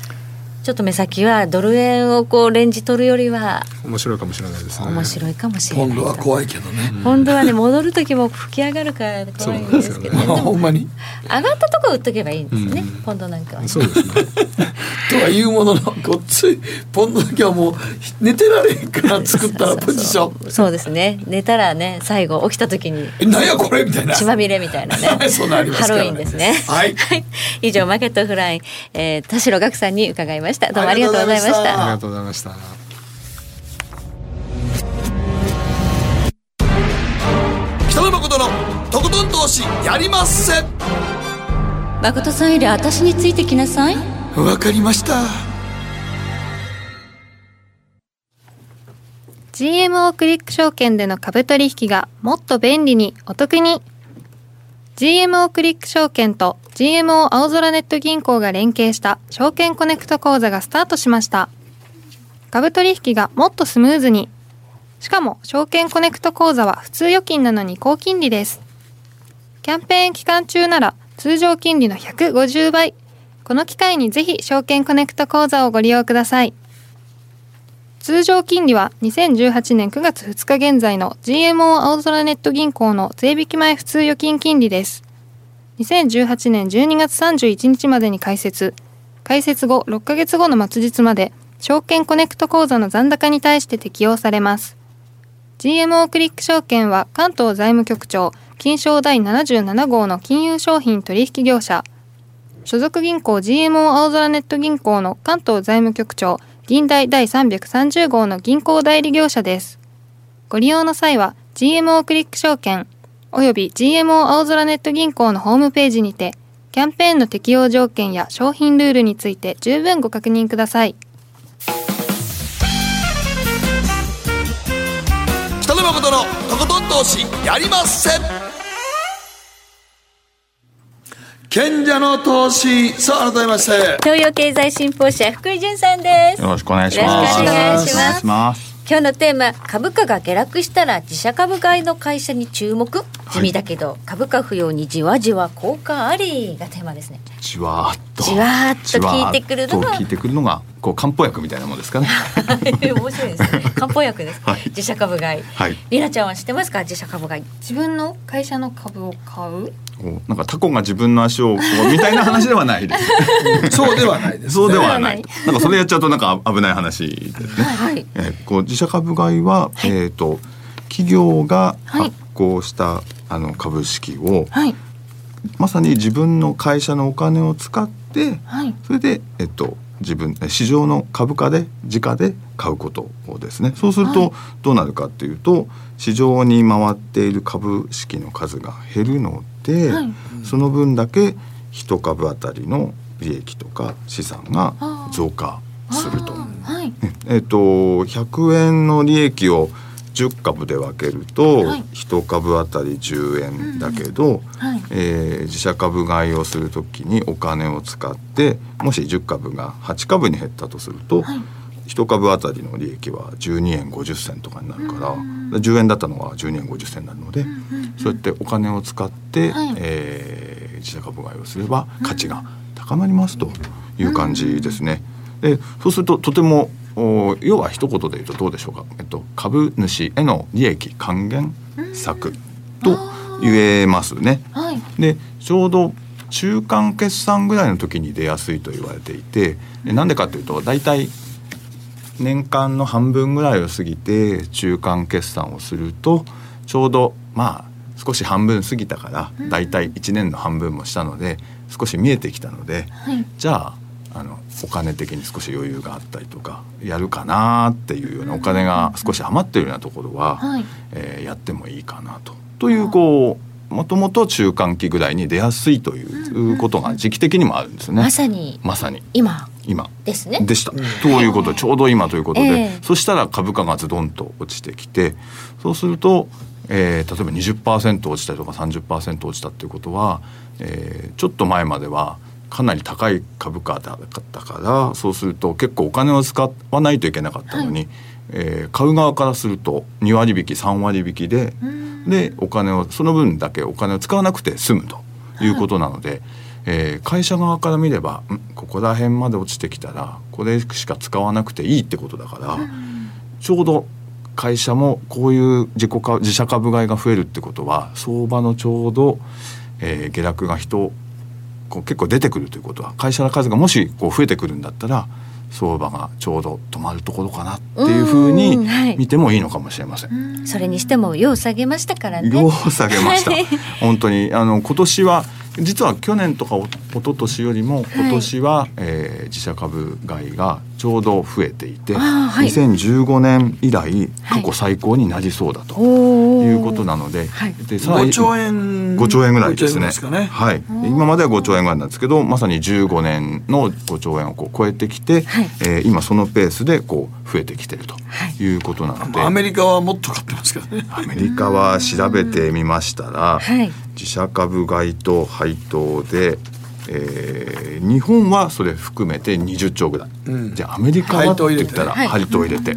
ちょっと目先はドル円をこうレンジ取るよりは面白いかもしれないですね。面白いかもしれない。今度は怖いけどね。今度はね戻る時も吹き上がるから怖いんですけど、ね、ほんまに。上がったとこ売っとけばいいんですね、うん、ポンドなんかは、ね、そうですね。*laughs* とはいうもののごっついポンドだけはもう寝てられへんから作ったポジション。そうですね。寝たらね最後起きた時に「なんやこれ」みたいな。血まみれみたいなね。*laughs* そうなります、ね、ハロウィンですね。はい、以上マーケットフライ、えー、田代岳さんに伺いましたどうもありがとうございました。ありがとうございました。北野誠のとことん投資やりまっせ。誠さんより私についてきなさい。わかりました。GMO クリック証券での株取引がもっと便利にお得に GMO クリック証券と GMO 青空ネット銀行が連携した証券コネクト口座がスタートしました。株取引がもっとスムーズに。しかも証券コネクト口座は普通預金なのに高金利です。キャンペーン期間中なら通常金利の150倍。この機会にぜひ証券コネクト口座をご利用ください。通常金利は2018年9月2日現在の GMO 青空ネット銀行の税引き前普通預金金利です。2018年12月31日までに開設、開設後6ヶ月後の末日まで証券コネクト口座の残高に対して適用されます。GMO クリック証券は関東財務局長、金賞第77号の金融商品取引業者、所属銀行 GMO 青空ネット銀行の関東財務局長、銀代第330号の銀行代理業者です。ご利用の際は GMO クリック証券および GMO 青空ネット銀行のホームページにてキャンペーンの適用条件や商品ルールについて十分ご確認ください。北野誠のとことん投資やりません賢者の投資さあ改めまして。東洋経済新報社福井潤さんです。よろしくお願いします。よろしくお願いします。今日のテーマ株価が下落したら自社株買いの会社に注目。地味だけど、はい、株価不要にじわじわ効果ありがテーマですね。じわっと。じわっと効いてくるのが効いてくるのがこう漢方薬みたいなものですかね。*laughs* 面白いですね。漢方薬です、はい、自社株買い、はい、りなちゃんは知ってますか？自社株買い。自分の会社の株を買う？なんかタコが自分の足をこうみたいな話ではないです。*laughs* そうではないです、ね、そうではない。なんかそれやっちゃうとなんか危ない話ですね。はい、えー、こう自社株買いは、はい、えっ、と企業が発行した、あの株式を、はい、まさに自分の会社のお金を使って、はい、それでえっと自分市場の株価で時価で買うことですね。そうするとどうなるかっていうと市場に回っている株式の数が減るので、はい、その分だけ一株当たりの利益とか資産が増加すると。はい、えっ、と100円の利益を10株で分けると1株当たり10円だけど、はい。えー、自社株買いをする時にお金を使ってもし10株が8株に減ったとすると、はい、1株当たりの利益は12円50銭とかになるから、うん、10円だったのが12円50銭になるので、うんうん。そうやってお金を使って、はい、えー、自社株買いをすれば価値が高まりますという感じですね。でそうするととてもお要は一言で言うとどうでしょうか、えっと、株主への利益還元策と言えますね。はい。でちょうど中間決算ぐらいの時に出やすいと言われていてでなんでかというと大体年間の半分ぐらいを過ぎて中間決算をするとちょうどまあ少し半分過ぎたから大体1年の半分もしたので少し見えてきたので、じゃああのお金的に少し余裕があったりとかやるかなっていうようなお金が少し余ってるようなところは、はい。えーやってもいいかなと。というこうもともと中間期ぐらいに出やすいということが時期的にもあるんですね。まさに。まさに。今。今。ですね。でした。ということでちょうど今ということで、ええ。そしたら株価がズドンと落ちてきてそうすると、えー例えば20%落ちたりとか30%落ちたっていうことは、えーちょっと前まではかなり高い株価だったからそうすると結構お金を使わないといけなかったのに、えー買う側からすると2割引き3割引きで、でお金をその分だけお金を使わなくて済むということなので、えー会社側から見ればんここら辺まで落ちてきたらこれしか使わなくていいってことだから、ちょうど会社もこういう自己か自社株買いが増えるってことは相場のちょうど、えー下落が人こう結構出てくるということは会社の数がもしこう増えてくるんだったら相場がちょうど止まるところかなっていうふうにうんはい。見てもいいのかもしれません。それにしてもよう下げましたからね。*laughs* 量を下げました。はい。本当に。あの今年は実は去年とかお一昨年よりも今年は、えー自社株買いがちょうど増えていて、はい。2015年以来過去最高になりそうだということなので,、はい。でさらに5兆円5兆円ぐらいです5兆円ねですかね。はい、今までは5兆円ぐらいなんですけどまさに15年の5兆円をこう超えてきて、はい。えー今そのペースでこう増えてきてるとい。うことなので、アメリカはもっと買ってますからね。アメリカは調べてみましたら、はい。自社株買いと配当で、えー日本はそれ含めて20兆ぐらい、うん。じゃあアメリカはって言ったら配配当入れて、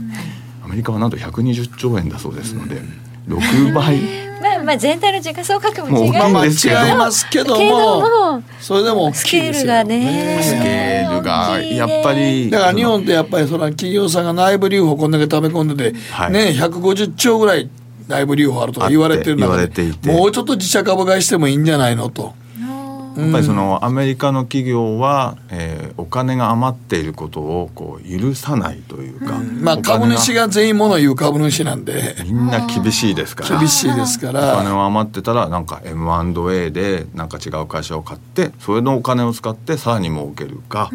アメリカはなんと120兆円だそうですので、6倍。*laughs* まあまあ全体の時価総額も違いまあまあんですけど。違いますけどけどももそれでも大きいですよ。スケールがねスケールがやっぱりだから日本ってやっぱりその企業さんが内部留保こんだけ溜め込んでて、はい。ね150兆ぐらい内部留保あるとか言われてる中あって言われていて。でもうちょっと自社株買いしてもいいんじゃないのと。やっぱりそのアメリカの企業は、えーお金が余っていることをこう許さないというか、まあお金株主が全員もの言う株主なんで。みんな厳しいですから。厳しいですかお金ら。を余ってたらなんか M&A でなんか違う会社を買ってそれのお金を使ってさらに儲けるか、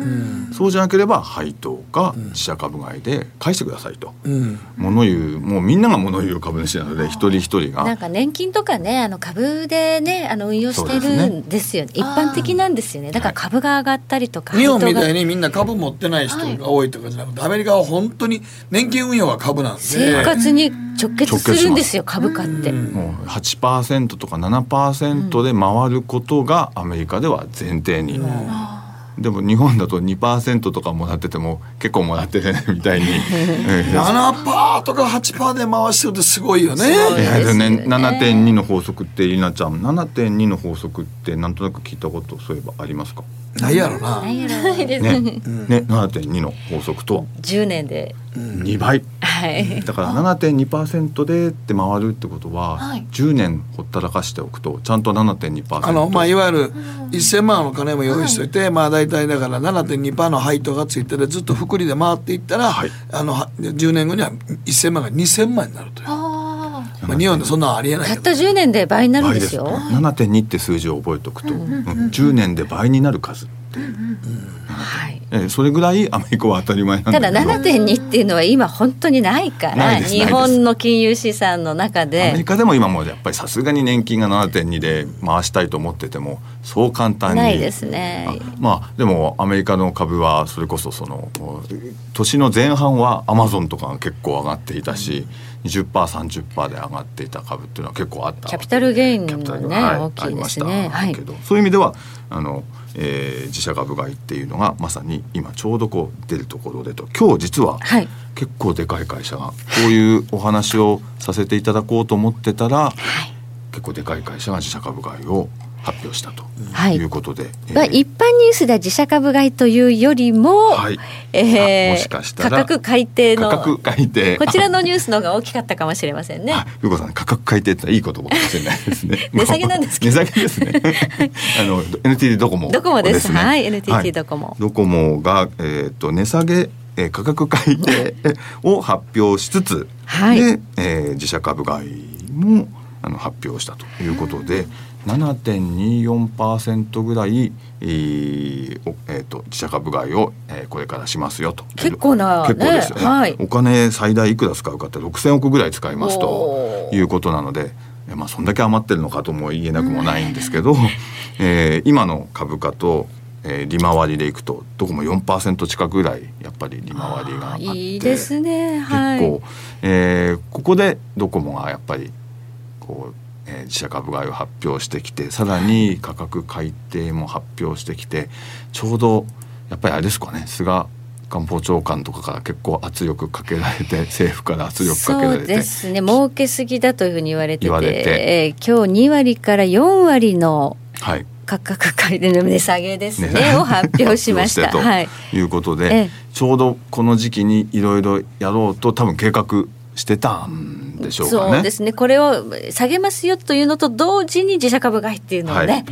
そうじゃなければ配当か自社株買いで返してくださいと、うん。物言うもうみんなが物言う株主なので一人一人が。なんか年金とかねあの株でねあの運用してるんですよね。一般的なんですよね。だから株が上がったりとか日本みたいにみんな株持ってない人が多いとかじゃなくて、アメリカは本当に年金運用は株なんで。生活に直結するんですよ株価って、もう8%とか7%で回ることがアメリカでは前提に、でも日本だと2%とかもらってても結構もらってるねみたいに、ええ7%とか8%で回してるってすごいよね。でね7.2の法則ってりなちゃん。7.2の法則ってなんとなく聞いたことそういえばありますか？ないやろな。ないですね。ねね7.2の法則とは？10年で。2倍。はい。だから7.2%でって回るってことは、はい。10年ほったらかしておくとちゃんと7.2%あのまあいわゆる1000万の金も用意しといて、まあ大体だから7.2%の配当がついててずっと複利で回っていったら、はい。あのは10年後には1000万が2000万になるという。あまあ日本でそんなのありえないたった10年で倍になるん倍です。よ7.2って数字を覚えておくと、うん10年で倍になる数っていう、はい。えーそれぐらいアメリカは当たり前なんただだけど7.2っていうのは今本当にないかなら日本の金融資産の中アメリでカでも今もやっぱりさすがに年金が7.2で回したいと思っててもそう簡単に。ないですね。あまあでもアメリカの株はそれこそその年の前半はアマゾンとかが結構上がっていたし 20%30% で上がっていた株っていうのは結構あったキャピタルゲインキャピタルねはい大きいですね。ありました。はい。けどそういう意味ではあの、えー自社株買いっていうのがまさに今ちょうどこう出るところでと。今日実ははい。結構でかい会社がこういうお話をさせていただこうと思ってたら、結構でかい会社が自社株買いを発表したとはい。いうことで、えー。まあ、一般ニュースでは自社株買いというよりも、はい。えーあもしかしたら。価格改定の価格改定。こちらのニュースの方が大きかったかもしれませんね。あゆうこさん価格改定っていい言葉かもしれないですね。*laughs* 値下げなんですけど。値下げですね。*laughs* あの NTT ドコモドコモです。ねはい。NTT はいドコモ。ドコモがえっ、と値下げえー価格改定を発表しつつ、はい。で、えー自社株買いもあの発表したということで7.24%ぐらい、えーおえー、と自社株買いを、えーこれからしますよと結構なね結構ですよね、はいお金最大いくら使うかって6,000億ぐらい使いますということなので、えーまあ、そんだけ余ってるのかとも言えなくもないんですけど、*laughs* えー今の株価と、えー利回りでいくとどこも4%近くぐらいやっぱり利回りがあっていいですね。はい。結構、えーここでドコモがやっぱりこう、えー自社株買いを発表してきてさらに価格改定も発表してきてちょうどやっぱりあれですかね菅官房長官とかから結構圧力かけられて *laughs* 政府から圧力かけらそうれてですね儲けすぎだというふうに言われてて言われて。えー今日2割から4割のはい。価格改定の値下げですねねを発表しました。ということで、ええ。ちょうどこの時期にいろいろやろうと多分計画してたんでしょうかね。そうですねこれを下げますよというのと同時に自社株買いっていうのをね、はい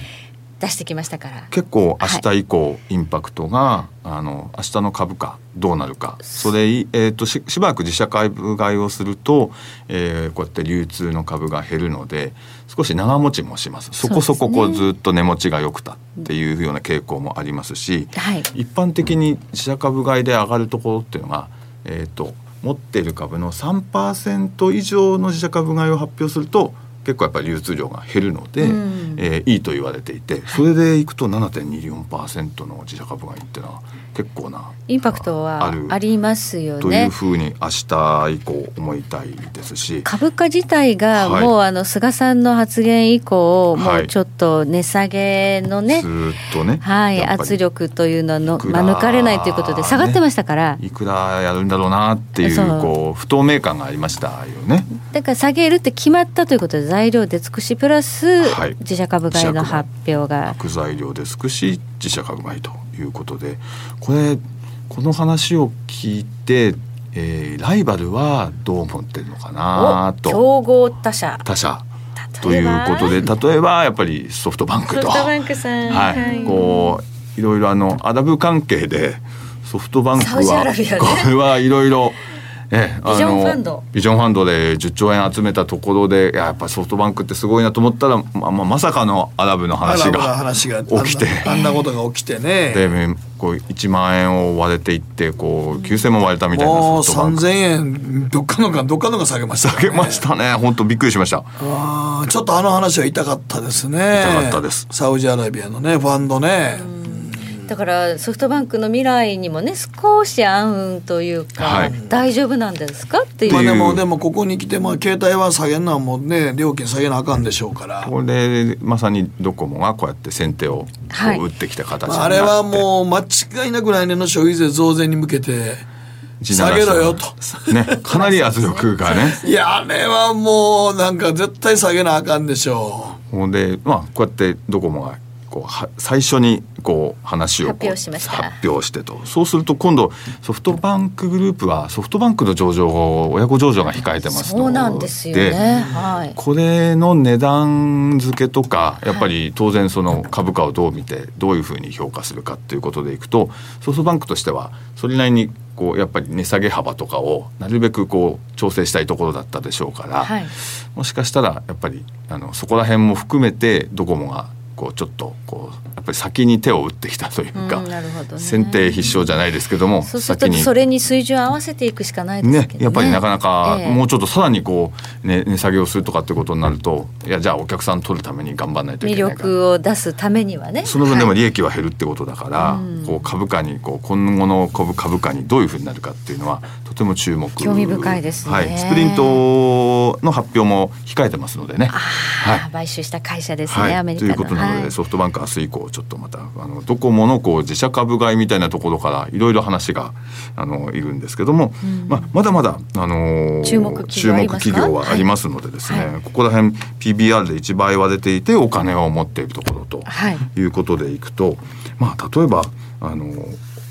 出してきましたから。結構明日以降インパクトが、あの明日の株価どうなるかそれ、えー、とししばらく自社株買いをすると、えーこうやって流通の株が減るので少し長持ちもしますそこそここうずっと値持ちが良くたっていうような傾向もありますし、はい。一般的に自社株買いで上がるところっていうのが、えー、と持っている株の3%以上の自社株買いを発表すると結構やっぱり流通量が減るので、うん。えーいいと言われていてそれでいくと7.24%の自社株買いっていうのは結構なインパクトはありますよというね。ふうに明日以降思いたいですし。株価自体がはい。もうあの菅さんの発言以降、もはい。うちょっと値下げのね、ずーっとね、はい、圧力というのの、いくらまあ、抜かれないということで下がってましたから、いくらやるんだろうなっていうこう不透明感がありましたよね。だから下げるって決まったということで材料で尽くしプラス、はい。自社株買いの発表が。悪材料で尽くし自社株買いということでこれこの話を聞いて、えーライバルはどう思ってるのかなと。競合他社。他社。ということで例えばやっぱりソフトバンクと。ソフトバンクさん、はい、こういろいろあのアラブ関係でソフトバンクはこれはいろいろ。えビジョンファンド。ビジョンファンドで10兆円集めたところでいややっぱりソフトバンクってすごいなと思ったらまままさかのアラブの話が話が起きて。あんなあんなことが起きてね。でこう1万円を割れていってこう9,000も割れたみたいなもうソフトバンク。3000円どっかのかどっかのか下げました下げましたね。本当びっくりしました。あーちょっとあの話は痛かったですね。痛かったです。サウジアラビアのねファンドね、だからソフトバンクの未来にもね少し暗雲というか、はい。大丈夫なんですか？っていう。まあでもでもここに来てまあ携帯は下げるのはもうね料金下げなあかんでしょうから、これまさにドコモがこうやって先手を打ってきた形にまあ、なって、あれはもう間違いなく来年の消費税増税に向けて地下げろよと。ね、かなり圧力がね。*laughs* いやあれはもうなんか絶対下げなあかんでしょほんで、まあ、こうやってドコモが。こうは最初にこう話を発表しました。発表してと。そうすると今度ソフトバンクグループはソフトバンクの上場を親子上場が控えてますのそうなんですよね。はい。これの値段付けとかやっぱり当然その株価をどう見てどういうふうに評価するかっていうことでいくとソフトバンクとしてはそれなりにこうやっぱり値下げ幅とかをなるべくこう調整したいところだったでしょうから、はい。もしかしたらやっぱりあのそこら辺も含めてドコモがこうちょっとこうやっぱり先に手を打ってきたというか、うんなるほどね。先手必勝じゃないですけどもそうすると先にそれに水準合わせていくしかないですね。ねやっぱりなかなかええ。もうちょっとさらにこう、ね、値下げをするとかってことになるといやじゃあお客さん取るために頑張らないとい魅けないから。力を出すためにはね。その分でもはい利益は減るってことだから、こう株価にこう今後の株株価にどういうふうになるかっていうのはとても注目興味深いですね。はい、スプリントの発表も控えてますのでね。あー買収した会社ですね、はい、アメリカの。ということなので、はい。ソフトバンク明日以降ちょっとまたあのドコモのこう自社株買いみたいなところからいろいろ話があのいるんですけども、うん、まあ、まだまだ、あのー、注目企業はありますのでですね、はい、ここら辺 PBR で1倍は出ていてお金を持っているところとい。うことでいくと、まあ、例えばあの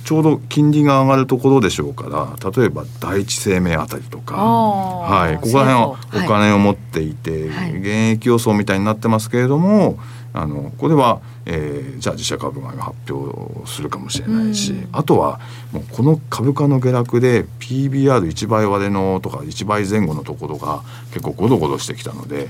ちょうど金利が上がるところでしょうから例えば第一生命あたりとか、はい、ここら辺はお金を持っていて、はい、現役予想みたいになってますけれどもあのこれは、えー、じゃあ自社株買いが発表するかもしれないし、あとはもうこの株価の下落で PBR1 倍割れのとか1倍前後のところが結構ゴロゴロしてきたので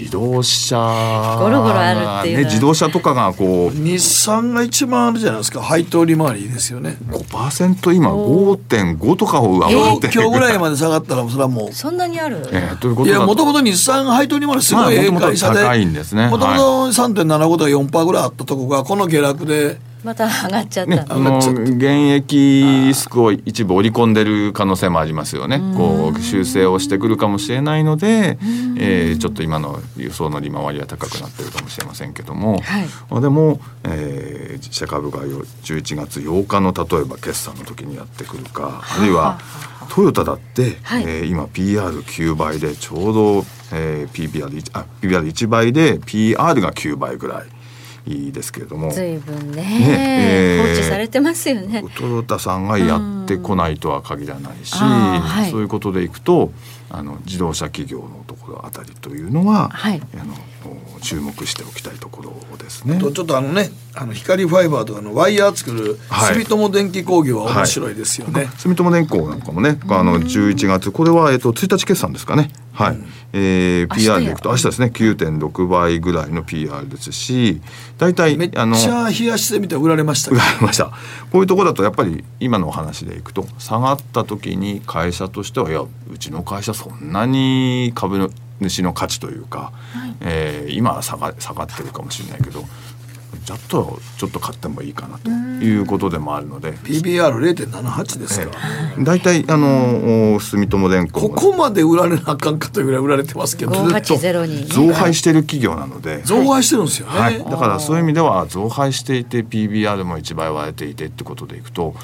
自動車ゴロゴロあるっていうね自動車とかがこう日産が一番あるじゃないですか。配当利回りですよね。5%今5.5とかを上回って今日ぐらいまで下がったらそれはもう。そんなにある、えー、ということいやもともと日産配当利回りすごいええ会社で、高いんですね。もともと3.75とか4%ぐらいあったとこがこの下落でまた上がっちゃった、ね、あの現役リスクを一部織り込んでる可能性もありますよね。こう修正をしてくるかもしれないので、えー、ちょっと今の輸送の利回りは高くなってるかもしれませんけども、はい、でも、えー、自社株買いを11月8日の例えば決算の時にやってくるかあ。るいはトヨタだって、はい、えー、今 PR9 倍でちょうど、えー、PBR1 あ PBR1 倍で PR が9倍ぐらい。いいですけれども。随分ね。ね、えー、放置されてますよね。トヨタさんがやってこないとは限らないし、はい、そういうことでいくとあの自動車企業のところあたりというのは、はい、あの注目しておきたいところですね。とちょっとあのねあの光ファイバーとかのワイヤー作る住友電機工業は面白いですよね。はいはい、住友電工なんかもねあの11月これはえっと1日決算ですかね。はい。うん、えー、PR でいくと明日ですね9.6倍ぐらいの PR ですし大体めっちゃ冷やしてみて売られました売られましたこういうところだとやっぱり今のお話でいくと下がった時に会社としてはいやうちの会社そんなに株主の価値というか、はい、えー、今は下が下がってるかもしれないけどちょっとちょっと買ってもいいかなということでもあるので。PBR0.78 ですか？大体、あの住友電工ここまで売られなあかんかというぐらい売られてますけど。ずっと増配してる企業なので。増配してるんですよね、はい、だからそういう意味では増配していて PBR も1倍割れていてってことでいくと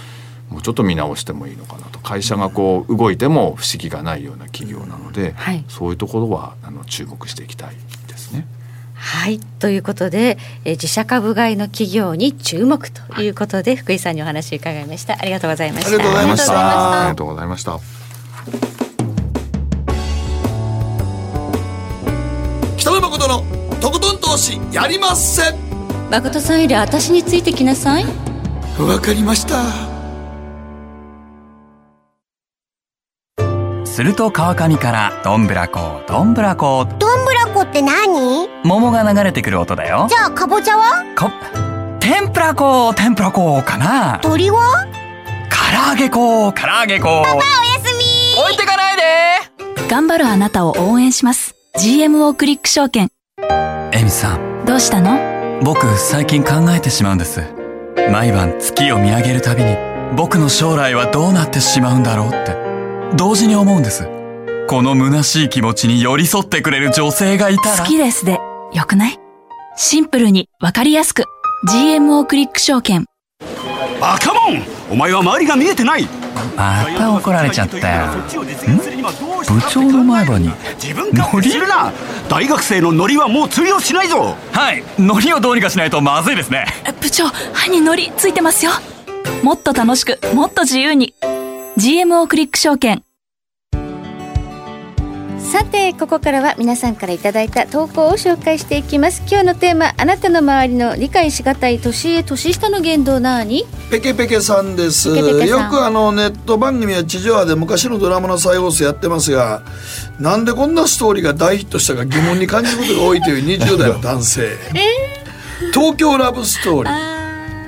もうちょっと見直してもいいのかなと。会社がこう動いても不思議がないような企業なので、はい、そういうところはあの注目していきたいですね。はい。ということで、え自社株買いの企業に注目ということで、はい、福井さんにお話を伺いました。ありがとうございました。ありがとうございました。ありがとうございました。北野誠のとことん投資やりませ。ん誠さんより私についてきなさい。わかりましたすると川上からどんぶらこどんぶらこ。どんぶらこって何？桃が流れてくる音だよ。じゃあかぼちゃは？か天ぷらこ天ぷらこかな。鳥は？唐揚げこ唐揚げこ。パパおやすみ。置いてかないで。頑張るあなたを応援します。GMO クリック証券。エミさん。どうしたの？僕最近考えてしまうんです。毎晩月を見上げるたびに僕の将来はどうなってしまうんだろうって同時に思うんです。この虚しい気持ちに寄り添ってくれる女性がいたら。好きですで、よくない？シンプルにわかりやすく。GMO クリック証券。バカモンお前は周りが見えてないまた怒られちゃったよ。ん部長の前歯に。自分勝手するな大学生のノリはもう通用しないぞはい、ノリをどうにかしないとまずいですね。部長、歯にノリついてますよ。もっと楽しく、もっと自由に。GMO クリック証券。さてここからは皆さんからいただいた投稿を紹介していきます。今日のテーマあなたの周りの理解しがたい年上年下の言動なにペケペケさんです。よくあのネット番組や地上波で昔のドラマの再放送やってますがなんでこんなストーリーが大ヒットしたか疑問に感じることが多いという20代の男性、*laughs* えー、東京ラブストーリー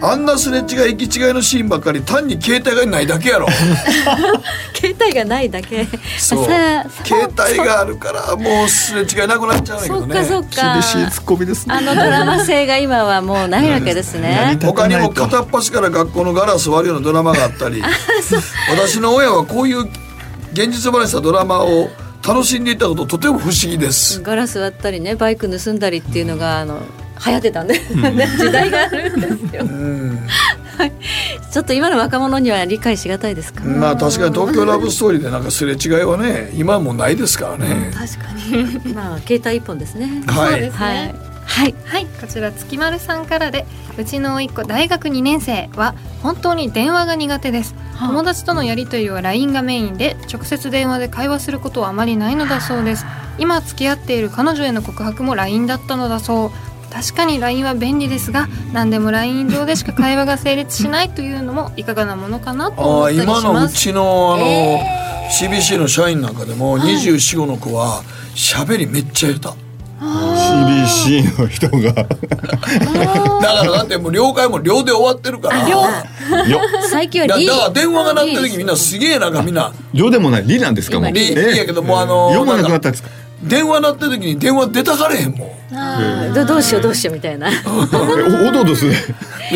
あんなすれ違い行き違いのシーンばっかり単に携帯がないだけやろ。*laughs* 携帯がないだけ。そう。携帯があるからもうすれ違いなくなっちゃうんだけどね。そっかそっか。厳しいツッコミですね。あのドラマ性が今はもうないわけですね。他にも片っ端から学校のガラス割るようなドラマがあったり。*laughs* 私の親はこういう現実話したドラマを楽しんでいたこととても不思議です。ガラス割ったりねバイク盗んだりっていうのがあの流行ってたんで、時代があるんですよ。はい、ちょっと今の若者には理解しがたいですか？まあ確かに東京ラブストーリーでなんかすれ違いはね今はもうないですからね。確かに。まあ携帯一本ですね。はい。はい。はい。はい、こちら月丸さんからでうちの甥っ子大学2年生は本当に電話が苦手です。友達とのやり取りは LINE がメインで直接電話で会話することはあまりないのだそうです。今付き合っている彼女への告白も LINE だったのだそう確かに LINE は便利ですが何でも LINE 上でしか会話が成立しないというのもいかがなものかなとああ思ったりし今のうますちのあの、CBC の社員なんかでも24、5の子は喋りめっちゃ下手。CBC の人が。*laughs* だからだってもう了解も両で終わってるから。よ最近はリだだから電話が鳴ってる時みんなすげえなんかみんな。よでもない。リなんですかもう。リリやけどもうあのよもなくなったんですか？電話鳴ってる時に電話出たかれへんもん。どどうしようどうしようみたいな。おおどおどする？で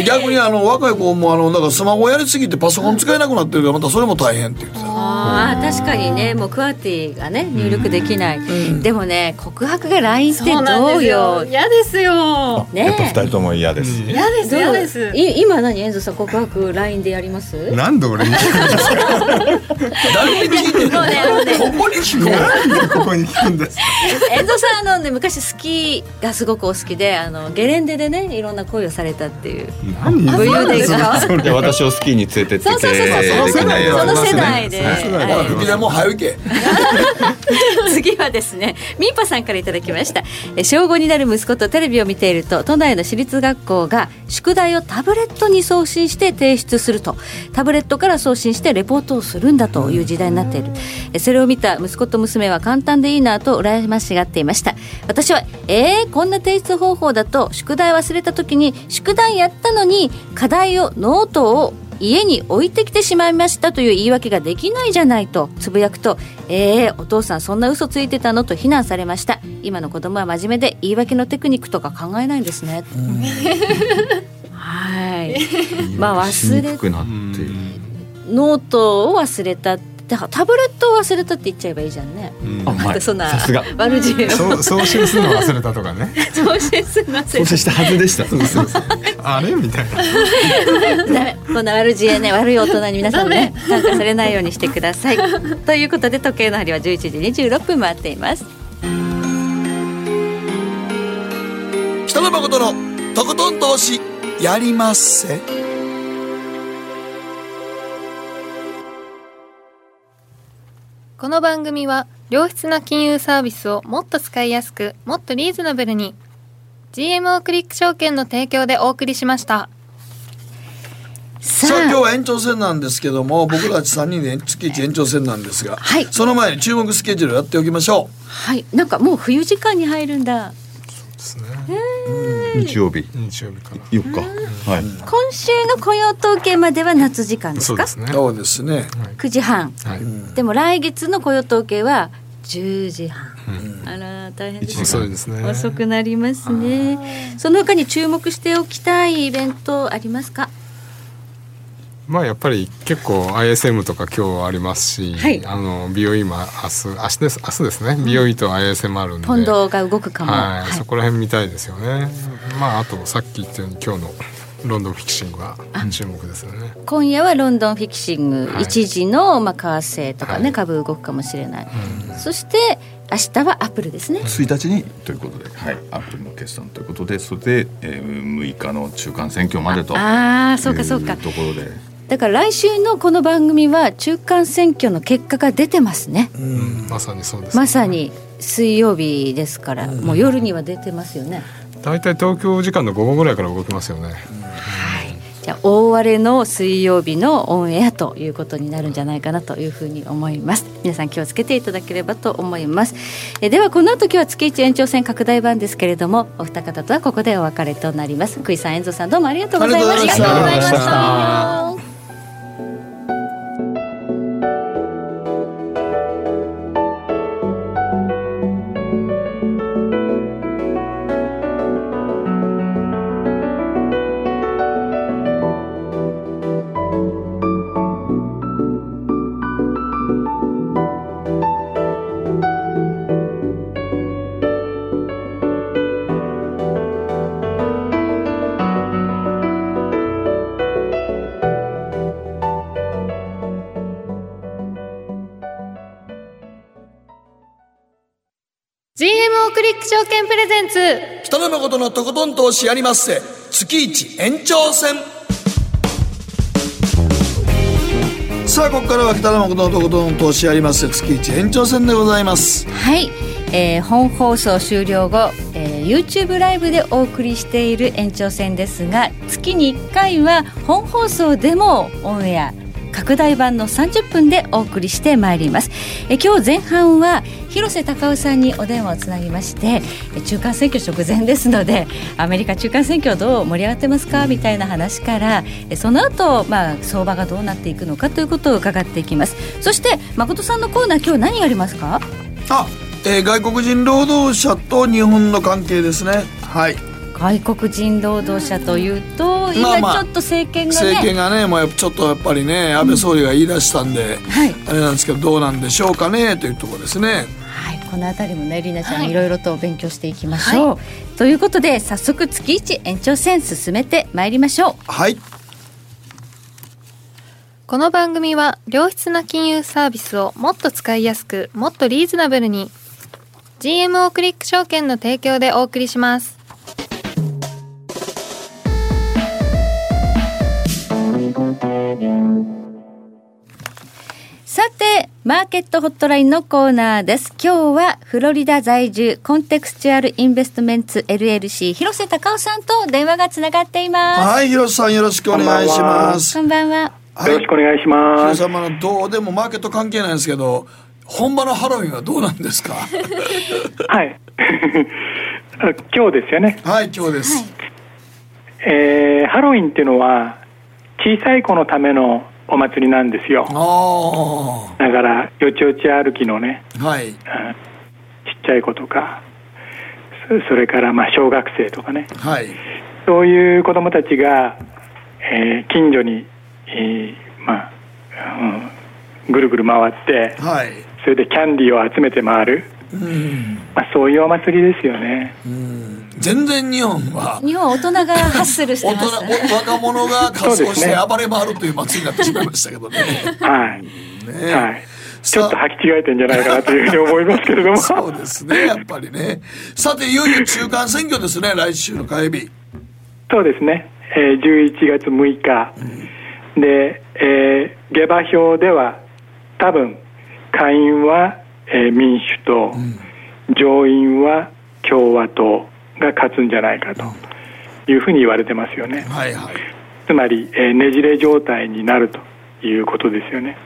逆にあの若い子もあのなんかスマホやりすぎてパソコン使えなくなってるからまたそれも大変って言ってた。ああ確かにねもうクワティがね入力できない、でもね告白が LINE ってどうですよ。よ嫌ですよ。ね。やっぱ二人とも嫌です。嫌ですどう？嫌です。い今何遠藤さん告白 LINE でやります？なんで俺に誰に聞いてんの？ねねここに聞こう。ここに聞くんです。*laughs* 遠藤さんあのね昔スキーがすごくお好きであのゲレンデでねいろんな恋をされたっていう何武勇伝がいや私をスキーに連れてってそうそうそうそう。その世代で、その世代で。はい。吹き出もう早いけ。*laughs* 次はですねみーぱさんからいただきました。え小5になる息子とテレビを見ていると都内の私立学校が宿題をタブレットに送信して提出すると。タブレットから送信してレポートをするんだという時代になっている。えそれを見た息子と娘は簡単でいいなと羨ましがっていました。私はえー、こんな提出方法だと宿題忘れた時に宿題やったのに課題をノートを家に置いてきてしまいましたという言い訳ができないじゃないとつぶやくと「えー、お父さんそんな嘘ついてたの?」と非難されました。今の子供は真面目で言い訳のテクニックとか考えないんですね。はい。まあ忘れノートを忘れただからタブレットを忘れたって言っちゃえばいいじゃんね。あうまいそんなさすが。悪知恵を。そう送信するの忘れたとかね。送信するなそうしたはずでした。あれ？みたいな。ダメ。こんな悪知恵ね悪い大人に皆さんね参加されないようにしてください。ということで時計の針は11時26分回っています。北野誠のとことん投資やりまっせ。この番組は良質な金融サービスをもっと使いやすくもっとリーズナブルに GMO クリック証券の提供でお送りしました。ささあ今日あは延長戦なんですけども僕たち3人で月1延長戦なんですが、はい。その前に注目スケジュールやっておきましょはいなんかもう冬時間に入るんだですね。日曜日。日曜日から。4日はい。今週の雇用統計までは夏時間ですか？そうですね。うそうですね。9時半。はい。でも来月の雇用統計は10時半、あら大変ですね。遅いですね。遅くなりますね。その他に注目しておきたいイベントありますか？まあやっぱり結構 ISM とか今日ありますし、はい。あの BOE も明日明日です明日ですね、BOE と ISM あるんで。ポンドが動くかも、はい、はい。そこら辺見たいですよね。まああとさっき言ったように今日のロンドンフィクシングは注目ですよね。今夜はロンドンフィクシング、はい。一時の、まあ、為替とかね、はい。株動くかもしれない、そして明日はアップルですね。1日にということで、はい、アップルの決算ということでそれで、えー、6日の中間選挙までとああそうかそうか。いうところでだから来週のこの番組は中間選挙の結果が出てますね、うん。まさにそうです、まさに水曜日ですから、もう夜には出てますよね、大体東京時間の午後ぐらいから動きますよね、じゃあ大荒れの水曜日のオンエアということになるんじゃないかなというふうに思います。皆さん気をつけていただければと思います。えではこの後今日は月一延長戦拡大版ですけれどもお二方とはここでお別れとなります。久井さん遠藤さんどうもありがとうございました。ありがとうございました証券プレゼンツ。北野誠のとことん投資やりまっせ。月一延長戦。さあここからは北野誠のとことん投資やりまっせ。月一延長戦でございます。はい、えー本放送終了後、えー YouTube ライブでお送りしている延長戦ですが月に1回は本放送でもオンエア拡大版の30分でお送りしてまいります。え今日前半は広瀬隆夫さんにお電話をつなぎまして中間選挙直前ですのでアメリカ中間選挙どう盛り上がってますか？みたいな話からその後、まあ相場がどうなっていくのかということを伺っていきます。そして誠さんのコーナー今日何がありますか？あ、えー外国人労働者と日本の関係ですね。はい。外国人労働者というと今ちょっと政権がね、政権がねもうちょっとやっぱりね安倍総理が言い出したんで、はい。あれなんですけどどうなんでしょうかねというところですね。はい、この辺りもねりなちゃんにい。ろいろと勉強していきましょう、ということで早速月一延長戦進めてまいりましょう。はい。この番組は良質な金融サービスをもっと使いやすくもっとリーズナブルに GMO クリック証券の提供でお送りしますさてマーケットホットラインのコーナーです。今日はフロリダ在住コンテクスチュアルインベストメンツ LLC 広瀬隆夫さんと電話がつながっています。はい広瀬さんよろしくお願いします。こんばんは。は。いよろしくお願いします。広瀬さんまあどうでもマーケット関係ないんですけど本場のハロウィンはどうなんですか？*laughs* はい。*laughs* あ今日ですよね。はい今日です、えーハロウィンっていうのは小さい子のためのお祭りなんですよ。あだからよちよち歩きのね、あはい。うんちっちゃい子とか、そそれからまあ小学生とかね、はい。そういう子供たちが、えー近所に、えーまあ、うんぐるぐる回って、はい。それでキャンディーを集めて回る、うん。まあ、そういうお祭りですよね。うん全然日本は日本は大人がハッスルして大ます人お若者が仮装して暴れ回るという祭りになってしまいましたけどねはい。ねはい。ちょっと履き違えてんじゃないかなというふうに思いますけれども。そうですねやっぱりねさていよいよ中間選挙ですね来週の火曜日そうですね。えー、11月6日。で、えー下馬評では多分下院は、えー民主党、上院は共和党が勝つんじゃないかというふうに言われてますよね。はいはい。つまり、えーねじれ状態になるということですよね。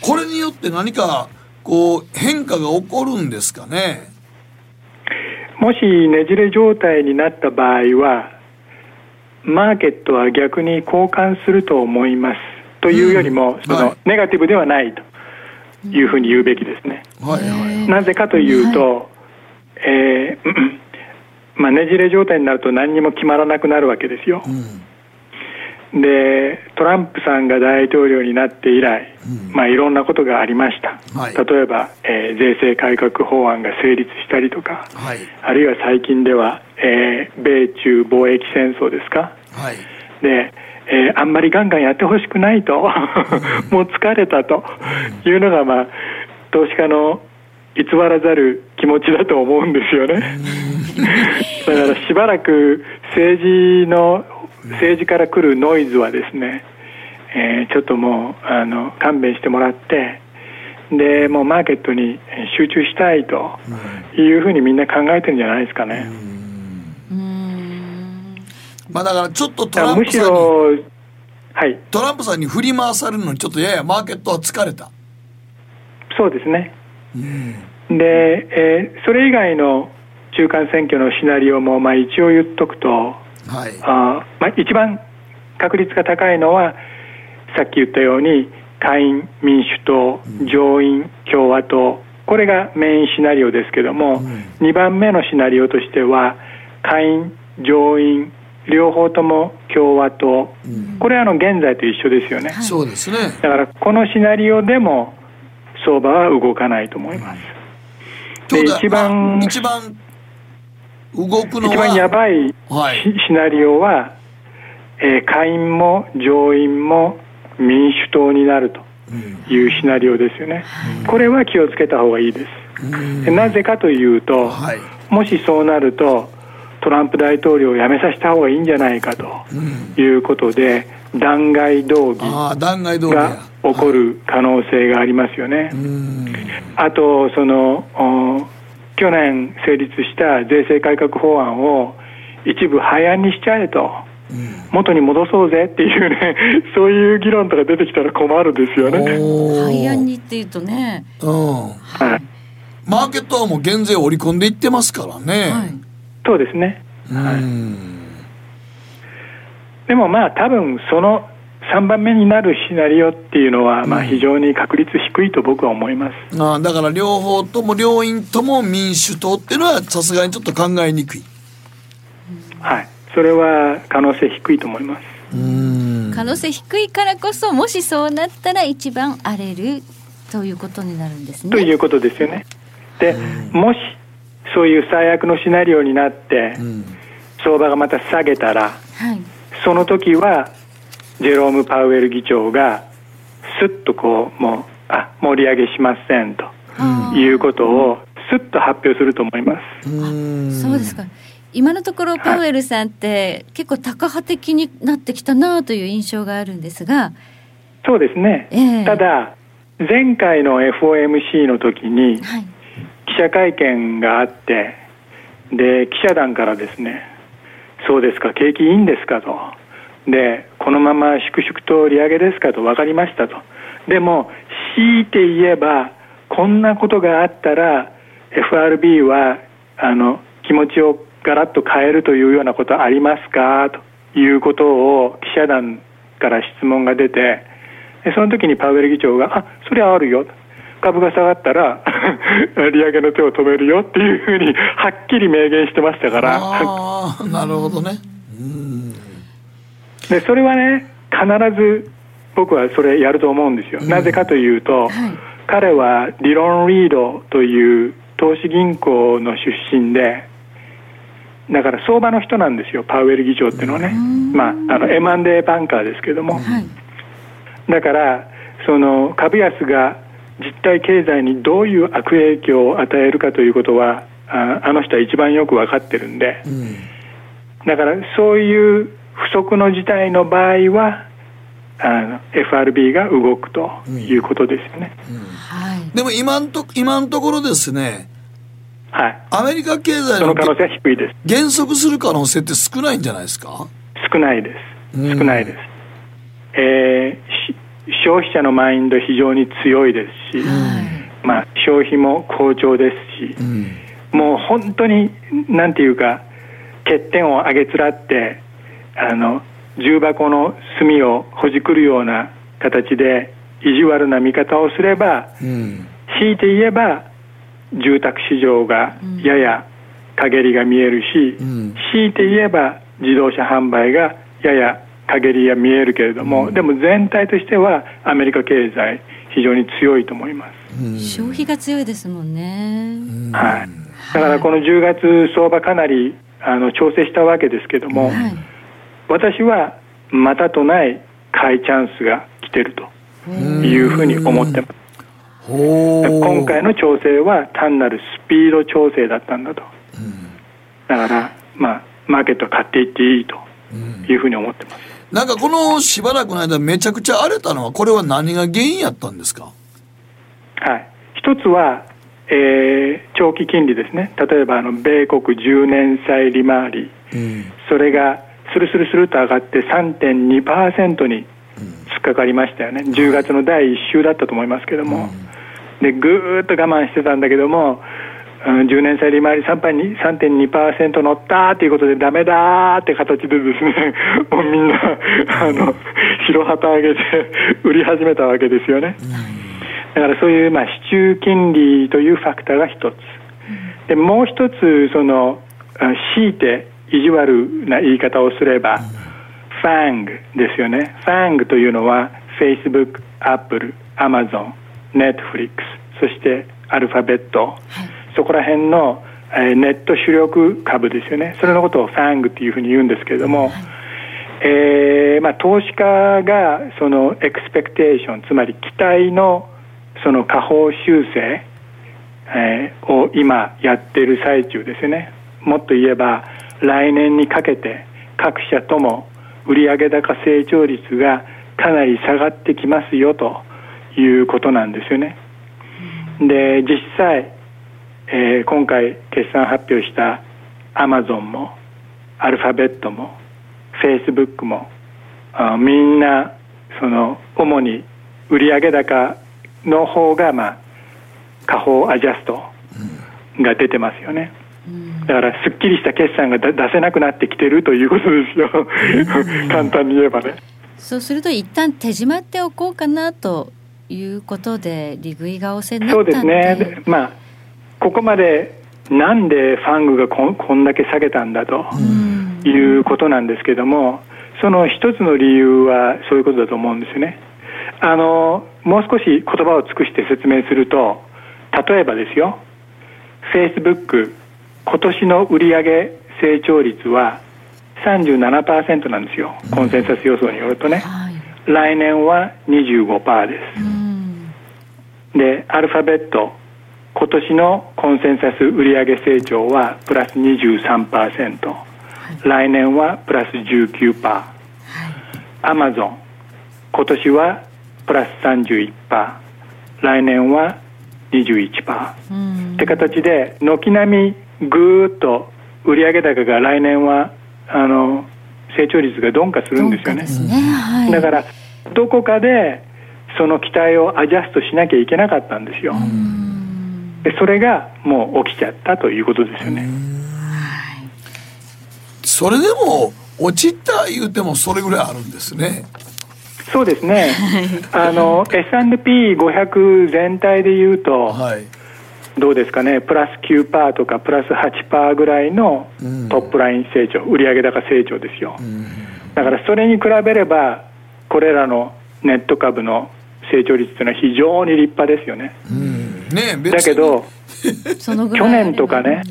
これによって何かこう変化が起こるんですかね？もしねじれ状態になった場合は、マーケットは逆に交換すると思いますというよりも、そのうんはい。ネガティブではないというふうに言うべきですね。はいはい。なぜかというと、えーまあ、ねじれ状態になると何にも決まらなくなるわけですよ。でトランプさんが大統領になって以来、まあ、いろんなことがありました、はい。例えば、えー税制改革法案が成立したりとか、はい。あるいは最近では、えー米中貿易戦争ですか。はい。で、えーあんまりガンガンやってほしくないと。*laughs* もう疲れたというのが、まあ、投資家の偽らざる気持ちだと思うんですよね。*laughs* だからしばらく政治の政治から来るノイズはですね、えーちょっともうあの勘弁してもらってでもうマーケットに集中したいというふうにみんな考えてるんじゃないですかね。まあだからちょっとトランプさんはい。トランプさんに振り回されるのにちょっとややマーケットは疲れた。そうですね。で、えーそれ以外の中間選挙のシナリオも、まあ、一応言っとくと、はい。あーまあ、一番確率が高いのは、さっき言ったように、下院民主党、上院共和党、これがメインシナリオですけども、2番目のシナリオとしては、下院、上院、両方とも共和党、これはあの現在と一緒ですよね。そうですね。だからこのシナリオでも相場は動かないと思います。うことは一番まあ一番動くのは一番やばいシ,、ナリオは、えー下院も上院も民主党になるというシナリオですよね。これは気をつけた方がいいです。でなぜかというと、はい。もしそうなるとトランプ大統領を辞めさせた方がいいんじゃないかということで、弾劾動議ああ弾劾動議がや起こる可能性がありますよね。あとそのお去年成立した税制改革法案を一部廃案にしちゃえと、元に戻そうぜっていうね *laughs* そういう議論とか出てきたら困るんですよね。廃案にっていうとね。うん。はい、マーケットはもう減税を織り込んでいってますからね、そうですね。うん。でもまあ多分その3番目になるシナリオっていうのはまあ非常に確率低いと僕は思います。ああだから両方とも両院とも民主党っていうのはさすがにちょっと考えにくいはい。それは可能性低いと思います。可能性低いからこそもしそうなったら一番荒れるということになるんですね。ということですよね。で、もしそういう最悪のシナリオになって、相場がまた下げたら、はいその時はジェローム・パウエル議長がすっとこうもうあ盛り上げしませんということをすっと発表すると思います。そうですか。今のところパウエルさんって結構タカ派的になってきたなという印象があるんですが。そうですね、ええ。ただ前回の FOMC の時にはい。記者会見があってで記者団からですねそうですか景気いいんですかと。でこのまま粛々と利上げですかと分かりましたと。でも強いて言えばこんなことがあったら FRB はあの気持ちをガラッと変えるというようなことありますかということを記者団から質問が出てその時にパウエル議長が「あそれはあるよ」株が下がったら *laughs* 利上げの手を止めるよっていうふうにはっきり明言してましたから。ああなるほどね。うん。でそれはね必ず僕はそれやると思うんですよ、なぜかというと、彼はリロン・リードという投資銀行の出身でだから相場の人なんですよパウエル議長っていうのはね、まあ、あの M&A バンカーですけども、だからその株安が実体経済にどういう悪影響を与えるかということはああの人は一番よく分かってるんで、だからそういう不測の事態の場合はあの FRB が動くということですよね。でも今んと今のところですねはい、アメリカ経済その可能性は低いです。減速する可能性って少ないんじゃないですか？少ないです。少ないです。えーし消費者のマインド非常に強いですし、まあ消費も好調ですし、もう本当になんていうか欠点を上げつらってあの重箱の隅をほじくるような形で意地悪な見方をすれば、強いて言えば住宅市場がやや陰りが見えるし、強いて言えば自動車販売がやや陰りが見えるけれども、でも全体としてはアメリカ経済非常に強いと思います。消費が強いですもんね。はい、だからこの10月相場かなりあの調整したわけですけども、私はまたとない買いチャンスが来てるというふうに思ってます。今回の調整は単なるスピード調整だったんだと、だから、まあ、マーケットは買っていっていいというふうに思ってます。なんかこのしばらくの間めちゃくちゃ荒れたのはこれは何が原因やったんですか？はい、一つは、えー長期金利ですね、例えばあの米国10年債利回り、それがスルスルスルと上がって3.2%に突っかかりましたよね、10月の第1週だったと思いますけども、でぐーっと我慢してたんだけども、うん10年債利回り3.2 3.2%乗ったということで、ダメだーって形でですね、*laughs* もうみんな、あの白旗上げて売り始めたわけですよね。だからそういう、まあ、市中金利というファクターが一つ。で、もう一つ、その、あ強いて意地悪な言い方をすれば、ファングですよね。ファングというのは、Facebook、Apple、Amazon、Netflix、そしてアルファベット、そこら辺の、えーネット主力株ですよね。それのことをファングっていうふうに言うんですけれども、えーまあ、投資家がそのエクスペクテーションつまり期待のその下方修正えーを今やってる最中ですね。もっと言えば来年にかけて各社とも売上高成長率がかなり下がってきますよということなんですよね。で実際、えー今回決算発表したアマゾンもアルファベットもフェイスブックもあみんなその主に売上高の方がまあ下方アジャストが出てますよね、だからすっきりした決算がだ出せなくなってきてるということですよ。簡単に言えばね。そうすると一旦手締まっておこうかなということで利食いがおせになそうですね。でまあここまでなんでファングがこんこんだけ下げたんだということなんですけどもその一つの理由はそういうことだと思うんですよね。あのもう少し言葉を尽くして説明すると例えばですよ。フェイスブック今年の売上成長率は37%なんですよ。コンセンサス予想によるとね、来年は25%です、でアルファベット今年のコンセンサス売上成長はプラス23%、来年はプラス19%、アマゾン今年はプラス31%来年は21%、って形で軒並みぐーっと売上高が来年はあの成長率が鈍化するんですよね。だからどこかでその期待をアジャストしなきゃいけなかったんですよ。でそれがもう起きちゃったということですよね。それでも落ちた言うてもそれぐらいあるんですね。そうですね。*laughs* あの S&P500 全体で言うと、どうですかね？プラス9%とかプラス8%ぐらいのトップライン成長、売上高成長ですよ、だからそれに比べればこれらのネット株の成長率というのは非常に立派ですよね、ね別に。だけど *laughs* 去年とかね、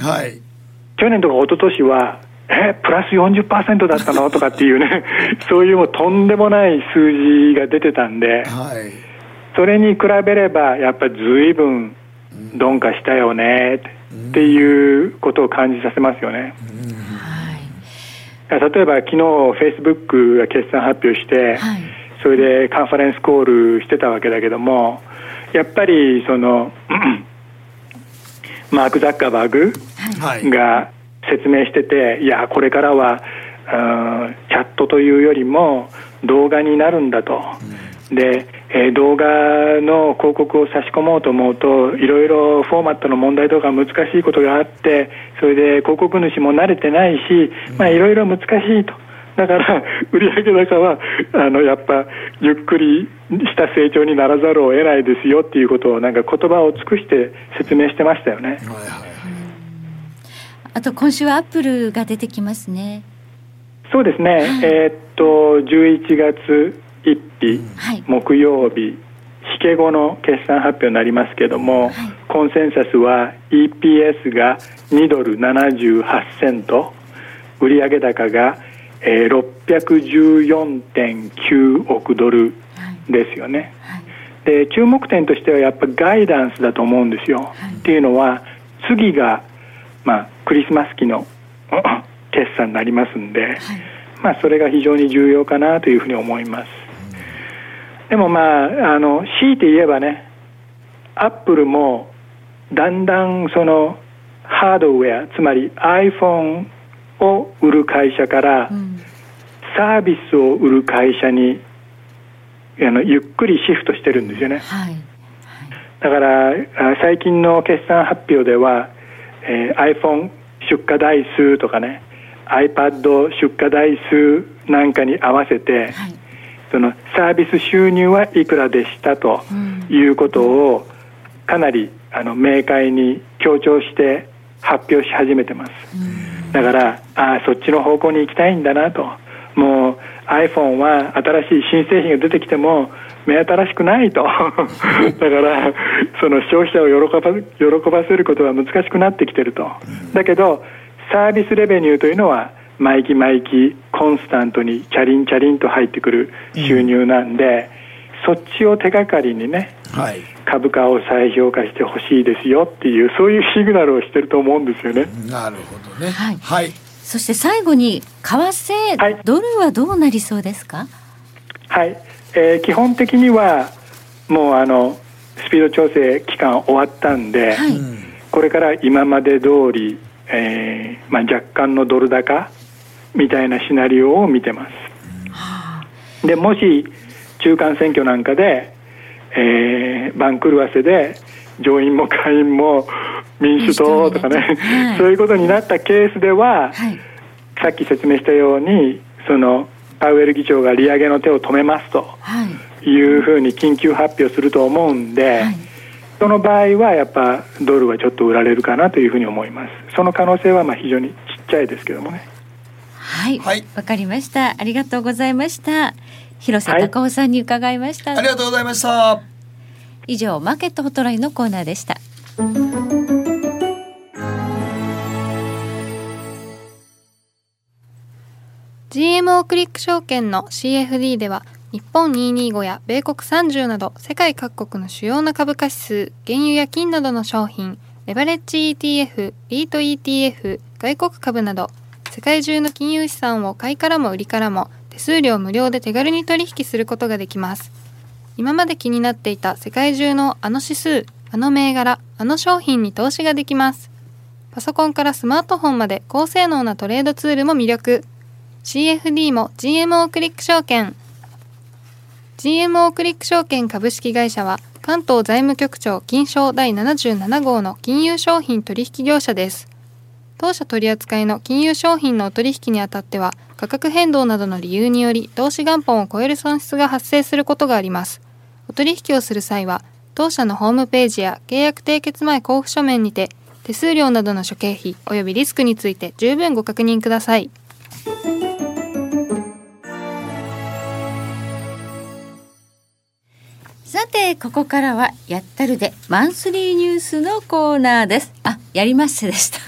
去年とか一昨年はえプラス40%だったの？とかっていうね *laughs* そういうもうとんでもない数字が出てたんで、それに比べればやっぱり随分鈍化したよねっていうことを感じさせますよね。例えば昨日フェイスブックが決算発表して、それでカンファレンスコールしてたわけだけどもやっぱりその *clears throat* マーク・ザッカーバーグが説明してて、いやこれからはうんチャットというよりも動画になるんだと、で、えー動画の広告を差し込もうと思うといろいろフォーマットの問題とか難しいことがあってそれで広告主も慣れてないし、まあ、いろいろ難しいと。だから売上高はあのやっぱゆっくりした成長にならざるを得ないですよっていうことをなんか言葉を尽くして説明してましたよね。あと今週はアップルが出てきますね。そうですね、えーっと11月1日、木曜日引け後の決算発表になりますけども、コンセンサスは EPS が2ドル78セント売上高が、えー、614.9億ドルですよね、で注目点としてはやっぱガイダンスだと思うんですよ、っていうのは次が、まあ、クリスマス期の *clears throat* 決算になりますんで、まあ、それが非常に重要かなというふうに思います。でもまあ、あの強いて言えばね、アップルもだんだんそのハードウェア、つまり iPhone を売る会社から、サービスを売る会社にあのゆっくりシフトしてるんですよね。だからあ最近の決算発表では、えー iPhone 出荷台数とかね iPad 出荷台数なんかに合わせて、そのサービス収入はいくらでしたということをかなりあの明快に強調して発表し始めてます、だからあーそっちの方向に行きたいんだなと。もう iPhone は新しい新製品が出てきても目新しくないと。*laughs* だからその消費者を喜ば喜ばせることは難しくなってきてると。だけどサービスレベニューというのは毎期毎期コンスタントにチャリンチャリンと入ってくる収入なんで、そっちを手がかりにね、株価を再評価してほしいですよっていうそういうシグナルをしてると思うんですよね。なるほどね。はい。はい。そして最後に為替、はい。ドルはどうなりそうですか？はい、えー基本的にはもうあのスピード調整期間終わったんで、はい、これから今まで通り、えーまあ、若干のドル高みたいなシナリオを見てます。でもし中間選挙なんかで、えー番狂わせで上院も下院も民主党とかね、はいそういうことになったケースでは、はい。さっき説明したようにそのパウエル議長が利上げの手を止めますとはい。いうふうに緊急発表すると思うんで、はい。その場合はやっぱドルはちょっと売られるかなというふうに思います。その可能性はまあ非常にちっちゃいですけどもねはい。わ、はい。かりました。ありがとうございました。広瀬隆夫さんに伺いました、ありがとうございました。以上マーケットホットラインのコーナーでした。GMO クリック証券の CFD では日本225や米国30など世界各国の主要な株価指数原油や金などの商品レバレッジ ETF リート ETF 外国株など世界中の金融資産を買いからも売りからも手数料無料で手軽に取引することができます。今まで気になっていた世界中のあの指数あの銘柄あの商品に投資ができます。パソコンからスマートフォンまで高性能なトレードツールも魅力。CFD も GMO クリック証券。GMO クリック証券株式会社は関東財務局長金賞第77号の金融商品取引業者です。当社取扱いの金融商品のお取引にあたっては価格変動などの理由により投資元本を超える損失が発生することがあります。お取引をする際は当社のホームページや契約締結前交付書面にて手数料などの諸経費及びリスクについて十分ご確認ください。さてここからはやったるでマンスリーニュースのコーナーです。あやりまっせでした。*laughs*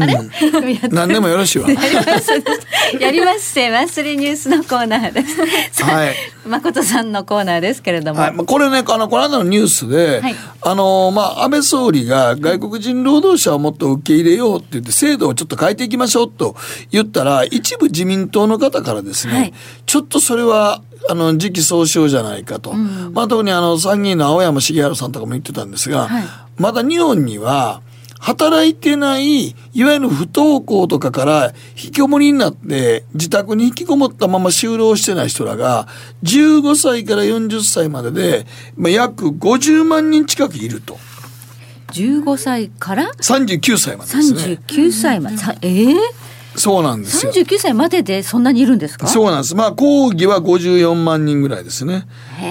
あれ？何でもよろしいわ。*laughs* やりましたやりまっせマンスリーニュースのコーナーです。はい。誠さんのコーナーですけれども、はい、まあこれね、あの、この間のニュースで、はい。あの、まあ、安倍総理が外国人労働者をもっと受け入れようって言って、制度をちょっと変えていきましょうと言ったら、一部自民党の方からですね、はい。ちょっとそれは、あの、時期尚早じゃないかと。まあ、特にあの、参議院の青山茂春さんとかも言ってたんですが、はいまだ日本には、働いてない、いわゆる不登校とかから引きこもりになって、自宅に引きこもったまま就労してない人らが、15歳から40歳までで、まあ、約50万人近くいると。15歳から？39歳までですね。39歳まで、さえー、そうなんですよ。39歳まででそんなにいるんですか？そうなんです。まあ、講義は54万人ぐらいですね。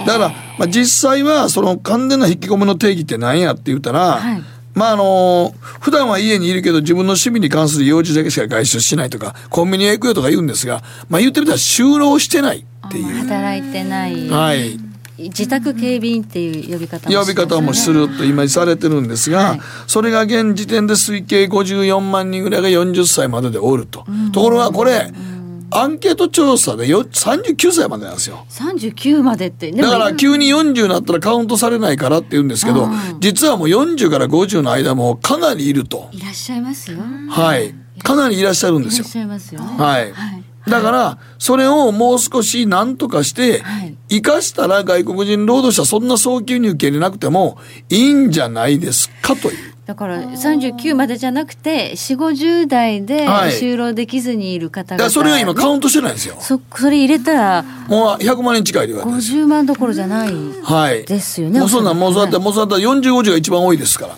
だから、まあ、実際は、その完全な引きこもりの定義って何やって言ったら、はいまああの普段は家にいるけど自分の趣味に関する用事だけしか外出しないとかコンビニへ行くよとか言うんですが、まあ、言ってみたら就労してないっていう、働いてない、はい、自宅警備員っていう呼び方も呼び方もすると今されてるんですが、はいそれが現時点で推計54万人ぐらいが40歳まででおると。ところがこれ、アンケート調査でよ39歳までなんですよ。39までってでだもから急に40になったらカウントされないからって言うんですけど、実はもう40から50の間もかなりいると。いらっしゃいますよはい。かなりいらっしゃるんですよいらっ。しゃいますよねはい。はいだから、それをもう少し何とかしてはい、生かしたら外国人労働者そんな早急に受け入れなくてもいいんじゃないですかという。だから39までじゃなくて4 5 0代ではい。就労できずにいる方々、だからそれは今カウントしてないんですよ。そそれ入れたらもう100万人近いで言われてる。んですよ50万どころじゃないはい。ですよねもうそんなん、もうそうやって、はいもうそうやって40、50が一番多いですから。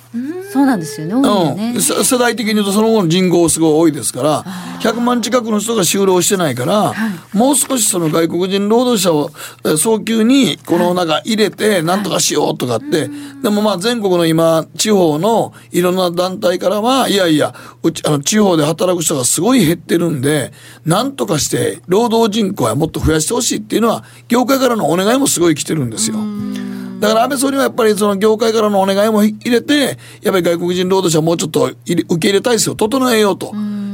そうなんですよね多いよね、うん、せ世代的に言うとその後の人口すごい多いですから100万近くの人が就労してないから、もう少しその外国人労働者をえー早急にこの中入れてなんとかしようとかって、でもまあ全国の今地方のいろんな団体からはいやいやうちあの地方で働く人がすごい減ってるんでなんとかして労働人口はもっと増やしてほしいっていうのは業界からのお願いもすごい来てるんですよ。だから安倍総理はやっぱりその業界からのお願いも入れて、やっぱり外国人労働者もうちょっと受け入れ体制を整えようと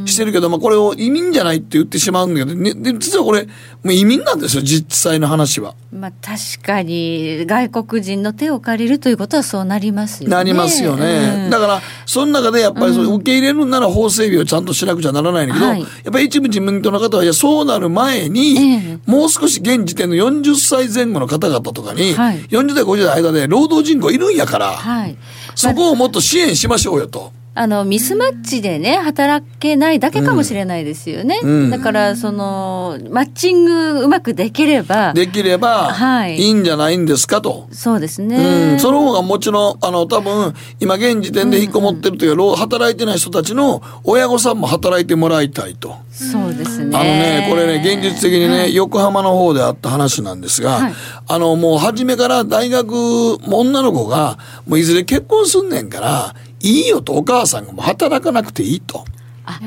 してるけど、まあこれを移民じゃないって言ってしまうんだけど、ね、で実はこれもう移民なんですよ実際の話は。まあ確かに外国人の手を借りるということはそうなりますよね。なりますよね。うんだから、その中でやっぱりそれ受け入れるんなら法整備をちゃんとしなくちゃならないんだけど、はいやっぱり一部自民党の方は、いや、そうなる前に、ええもう少し現時点の40歳前後の方々とかに、はい40代、50代の間で労働人口いるんやから、はい。そこをもっと支援しましょうよと。あのミスマッチでね働けないだけかもしれないですよね、うん。だからそのマッチングうまくできればできればはい。いいんじゃないんですかと。そうですうね、ん、その方がもちろん、あの、多分、今現時点で引っこもってるというか、労働いてない人たちの親御さんも働いてもらいたいと。そうですね。あのね、これね、現実的にね、横浜の方であった話なんですが、はい。あの、もう初めから大学、もう女の子が、もういずれ結婚すんねんから、いいよとお母さんがも働かなくていいと。あ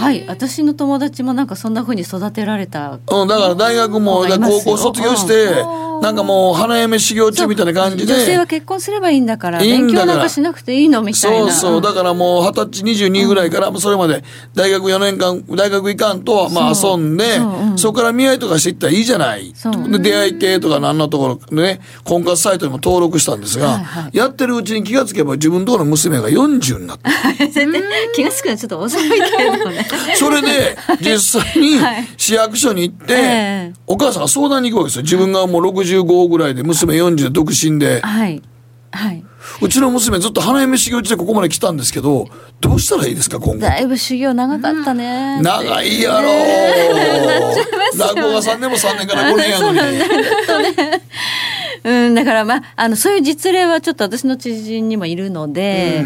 はい。私の友達もなんかそんな風に育てられたうん、だから大学も、高校卒業して、なんかもう花嫁修行中みたいな感じで。女性は結婚すればいいんだから勉強なんかしなくていいのみたいな。そうそう。だからもう二十歳22ぐらいから、もうそれまで大学4年間、大学行かんと、まあ遊んで、そこから見合いとかしていったらいいじゃない。出会い系とかのあんなところでね、婚活サイトにも登録したんですが、はいはい。やってるうちに気がつけば自分のところの娘が40になって。*laughs* 気が付くのはちょっと遅いけどね。それで、実際にはい。市役所に行って、ええ。お母さんが相談に行くわけですよ。自分がもう65ぐらいで、娘40で独身で。はい。はい。うちの娘ずっと花嫁修行中でここまで来たんですけど、どうしたらいいですか、今後？だいぶ修行長かったね、長いやろ。*laughs* 落語が3年も3年から5年やのに。うん、だからまあ、あの、そういう実例はちょっと私の知人にもいるので、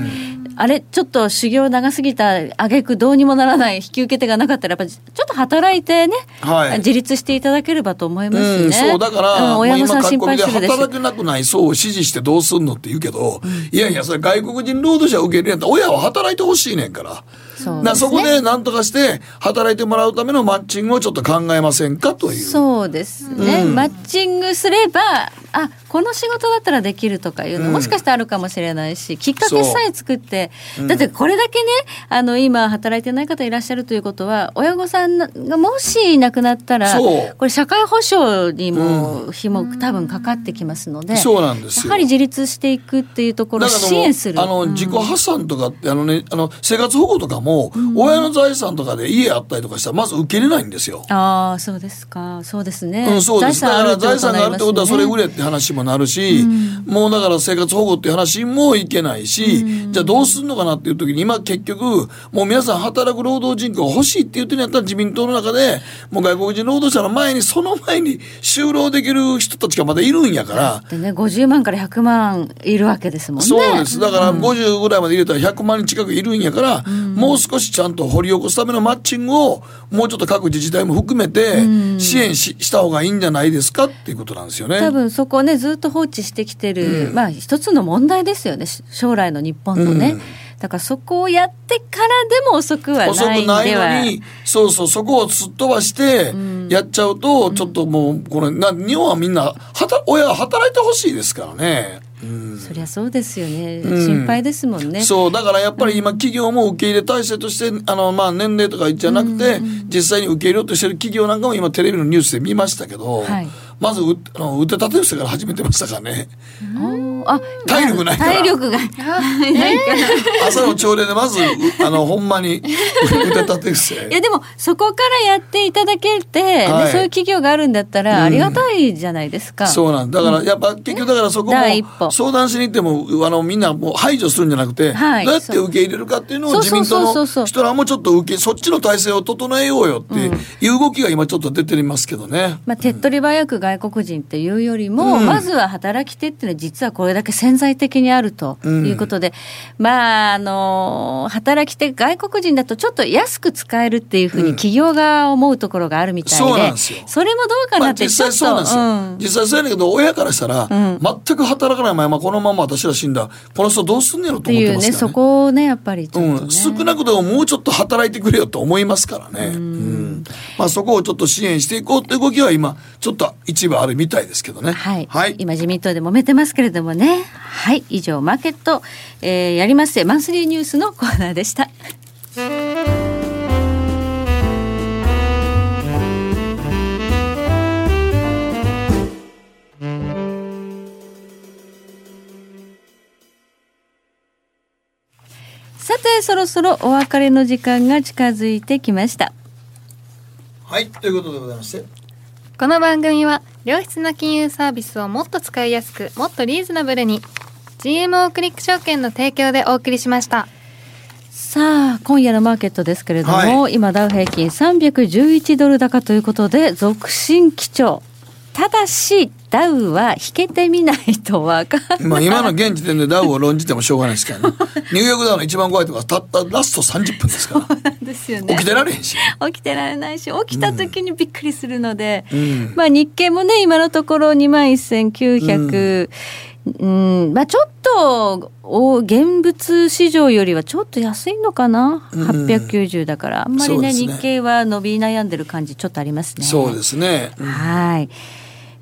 あれ、ちょっと修行長すぎた、挙句どうにもならない、引き受け手がなかったら、やっぱちょっと働いてね、はい自立していただければと思いますね。うん、そうだから、うん親御さん心配するでしょ働けなくない層を支持してどうすんのって言うけど、いやいやそれ外国人労働者を受け入れったら親は働いてほしいねんから。そうだからそこで何とかして働いてもらうためのマッチングをちょっと考えませんかという。そうですね、うん。マッチングすればあこの仕事だったらできるとかいうの、うん。もしかしてあるかもしれないしきっかけさえ作ってそうだってこれだけねあの今働いてない方いらっしゃるということは親御さんがもしいなくなったらこれ社会保障にも日も多分かかってきますので、そうなんですよ。やはり自立していくっていうところを支援する。あの、うん自己破産とかって、あのね、あの、生活保護とかも、親の財産とかで家あったりとかしたら、まず受けれないんですよ。ああそうですか。そうですね、うん、そうです。だから財産があるってことはそれ売れれって話もなるし、もうだから生活保護っていう話もいけないし、じゃあどうすんのかなっていう時に今結局、もう皆さん働く労働人口が欲しいって言ってるんやったら自民党の中で、もう外国人労働者の前に、その前に就労できる人たちがまだいるんやから、でね50万から100万いるわけですもんね。そうです。だから50ぐらいまで入れたら100万人近くいるんやから、もう少しちゃんと掘り起こすためのマッチングを、もうちょっと各自治体も含めて、支援しした方がいいんじゃないですかっていうことなんですよね。多分そこをねずっと放置してきてる、まあ一つの問題ですよねし将来の日本のね、うん。だからそこをやってからでも遅くは遅ないんくないのに、そうそう、そこをすっ飛ばして、やっちゃうと、ちょっともう、これ、な、日本はみんな、はた、親は働いてほしいですからね。そりゃそうですよね、うん。心配ですもんね。そう、だからやっぱり今企業も受け入れ体制として、あの、まあ年齢とかじゃなくて、実際に受け入れようとしてる企業なんかも今テレビのニュースで見ましたけど、はいまずう、あの、腕立て伏せから始めてましたからね。あ体力ないから。体力が。*laughs* 朝の朝礼でまず、うあの、ほんまに腕立て伏せ。*laughs* いやでもそこからやっていただけて、はい。でそういう企業があるんだったらありがたいじゃないですか。そうなんだ。からやっぱ結局だからそこも相談しに行ってもあのみんなもう排除するんじゃなくて、はい。どうやって受け入れるかっていうのをそう自民党そうそう。そうの人らもちょっと受けそっちの体制を整えようよっていう動きが今ちょっと出てますけどね。まあ、手っ取り早く外国人っていうよりも、うん。まずは働き手っていうのは実はこれだけ潜在的にあるということで、まああの働き手外国人だとちょっと安く使えるっていうふうに企業が思うところがあるみたいで、そうなんですよ。それもどうかまあなってちょっと、実際そうなんですよ、うん。実際そうやねんけど親からしたら、全く働かないままこのまま私ら死んだ。この人どうすんねやろとっていうね思ってますからね。そこをねやっぱりね、うん、少なくとももうちょっと働いてくれよと思いますからね。うん。まあそこをちょっと支援していこうって動きは今ちょっと一部あるみたいですけどね。はい。はい、今自民党で揉めてますけれどもね。はい。以上、マーケット、えー、やりますせマンスリーニュースのコーナーでした。さてそろそろお別れの時間が近づいてきました。はいということでございましてこの番組は良質な金融サービスをもっと使いやすくもっとリーズナブルに GMO クリック証券の提供でお送りしました。さあ今夜のマーケットですけれども、はい、今ダウ平均311ドル高ということで続伸基調ただしダウは引けてみないと分かんない。まあ今の現時点でダウを論じてもしょうがないですからね。*laughs* ニューヨークダウの一番怖いところはたったラスト30分ですから。ですよね。起きてられへんし。起きてられないし、起きた時にびっくりするので、うん、まあ日経もね、今のところ2万1900、うん、うん、まあちょっとお現物市場よりはちょっと安いのかな、うん、890だからあんまりね、ね、日経は伸び悩んでる感じちょっとありますね。そうですね、うん、はい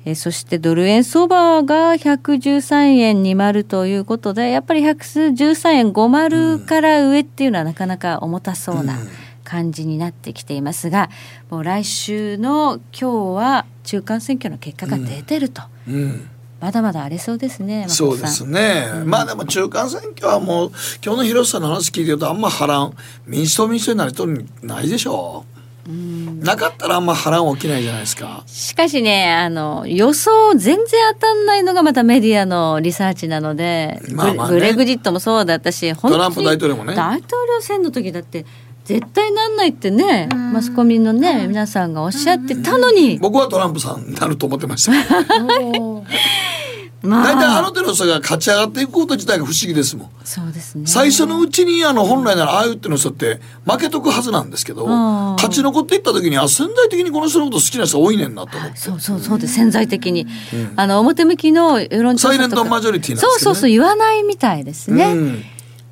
えそしてドル円相場が113円20ということで、やっぱり113円50から上っていうのはなかなか重たそうな感じになってきていますが、もう来週の今日は中間選挙の結果が出てると。うんうんまだまだ荒れそうですね。そうですね。うん、まあでも中間選挙はもう今日の広瀬さんの話聞いてるとあんま波乱民主党民主党になりとるないでしょう。なかったらあんま波乱起きないじゃないですか。しかしね、あの、予想全然当たんないのがまたメディアのリサーチなので、まあまあね、グレグジットもそうだったし、トランプ大統領もね。大統領選の時だって、絶対なんないってね、マスコミのね、皆さんがおっしゃってたのに。僕はトランプさんになると思ってました。*laughs* まあ、大体あの手の人が勝ち上がっていくこと自体が不思議ですもん。そうですね。最初のうちにあの本来ならああいう手の人って負けとくはずなんですけど、勝ち残っていった時にあ潜在的にこの人のこと好きな人多いねんなと思って。そうそうそうです潜在的に、うん、あの表向きの世論調査とかサイレントマジョリティなんですね。そうそうそう言わないみたいですね。うん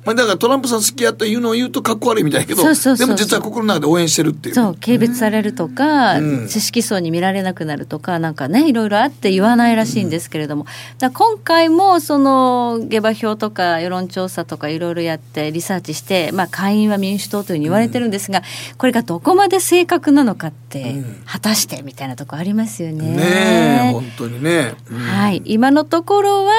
まあ、だからトランプさん好きやというのを言うとかっこ悪いみたいけどでも実は心の中で応援してるっていう。そう軽蔑されるとか、うん、知識層に見られなくなるとかなんかねいろいろあって言わないらしいんですけれども、だ今回もその下馬評とか世論調査とかいろいろやってリサーチして、まあ、会員は民主党というふうに言われてるんですが、これがどこまで正確なのかって、果たしてみたいなとこありますよね。ね本当にね、はい。今のところは、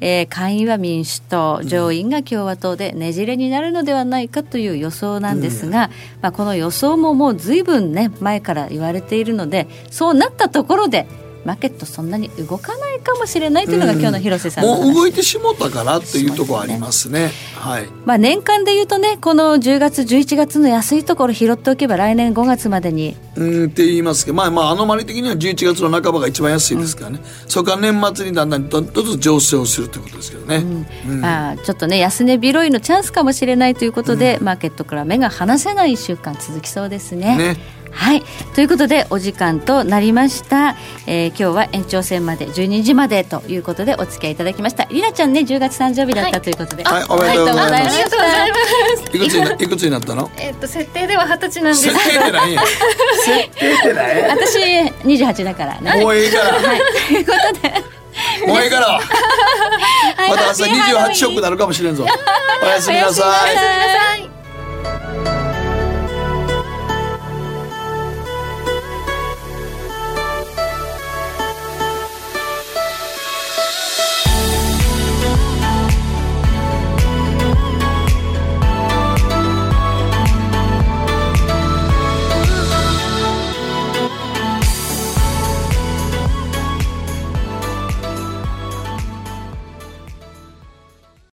えー、会員は民主党上院が共和党でねじれになるのではないかという予想なんですが、うん、まあ、この予想ももうずいぶんね前から言われているのでそうなったところでマーケットそんなに動かないかもしれないというのが、今日の広瀬さんの、もう動いてしもたからっていうところありますね。はい。まあ年間で言うとねこの10月11月の安いところ拾っておけば来年5月までに。うんって言いますけどまあまあアノマリ的には11月の半ばが一番安いですからね、うん、それから年末にだんだんどんどん上昇するということですけどね。うん、まあちょっとね安値広いのチャンスかもしれないということで、マーケットから目が離せない1週間続きそうですね。ねはい。ということでお時間となりました、えー、今日は延長戦まで12時までということでお付き合いいただきました。りなちゃんね10月誕生日だったということで、はい、はい、おめでとうございます。ありがとうございます。いくつにいくつになったの？えっと設定では二十歳なんです。設定って何？や設定って何？私28だからね。もういいから、はい、ということで。もういいから。また朝28食になるかもしれんぞ。おやすみなさい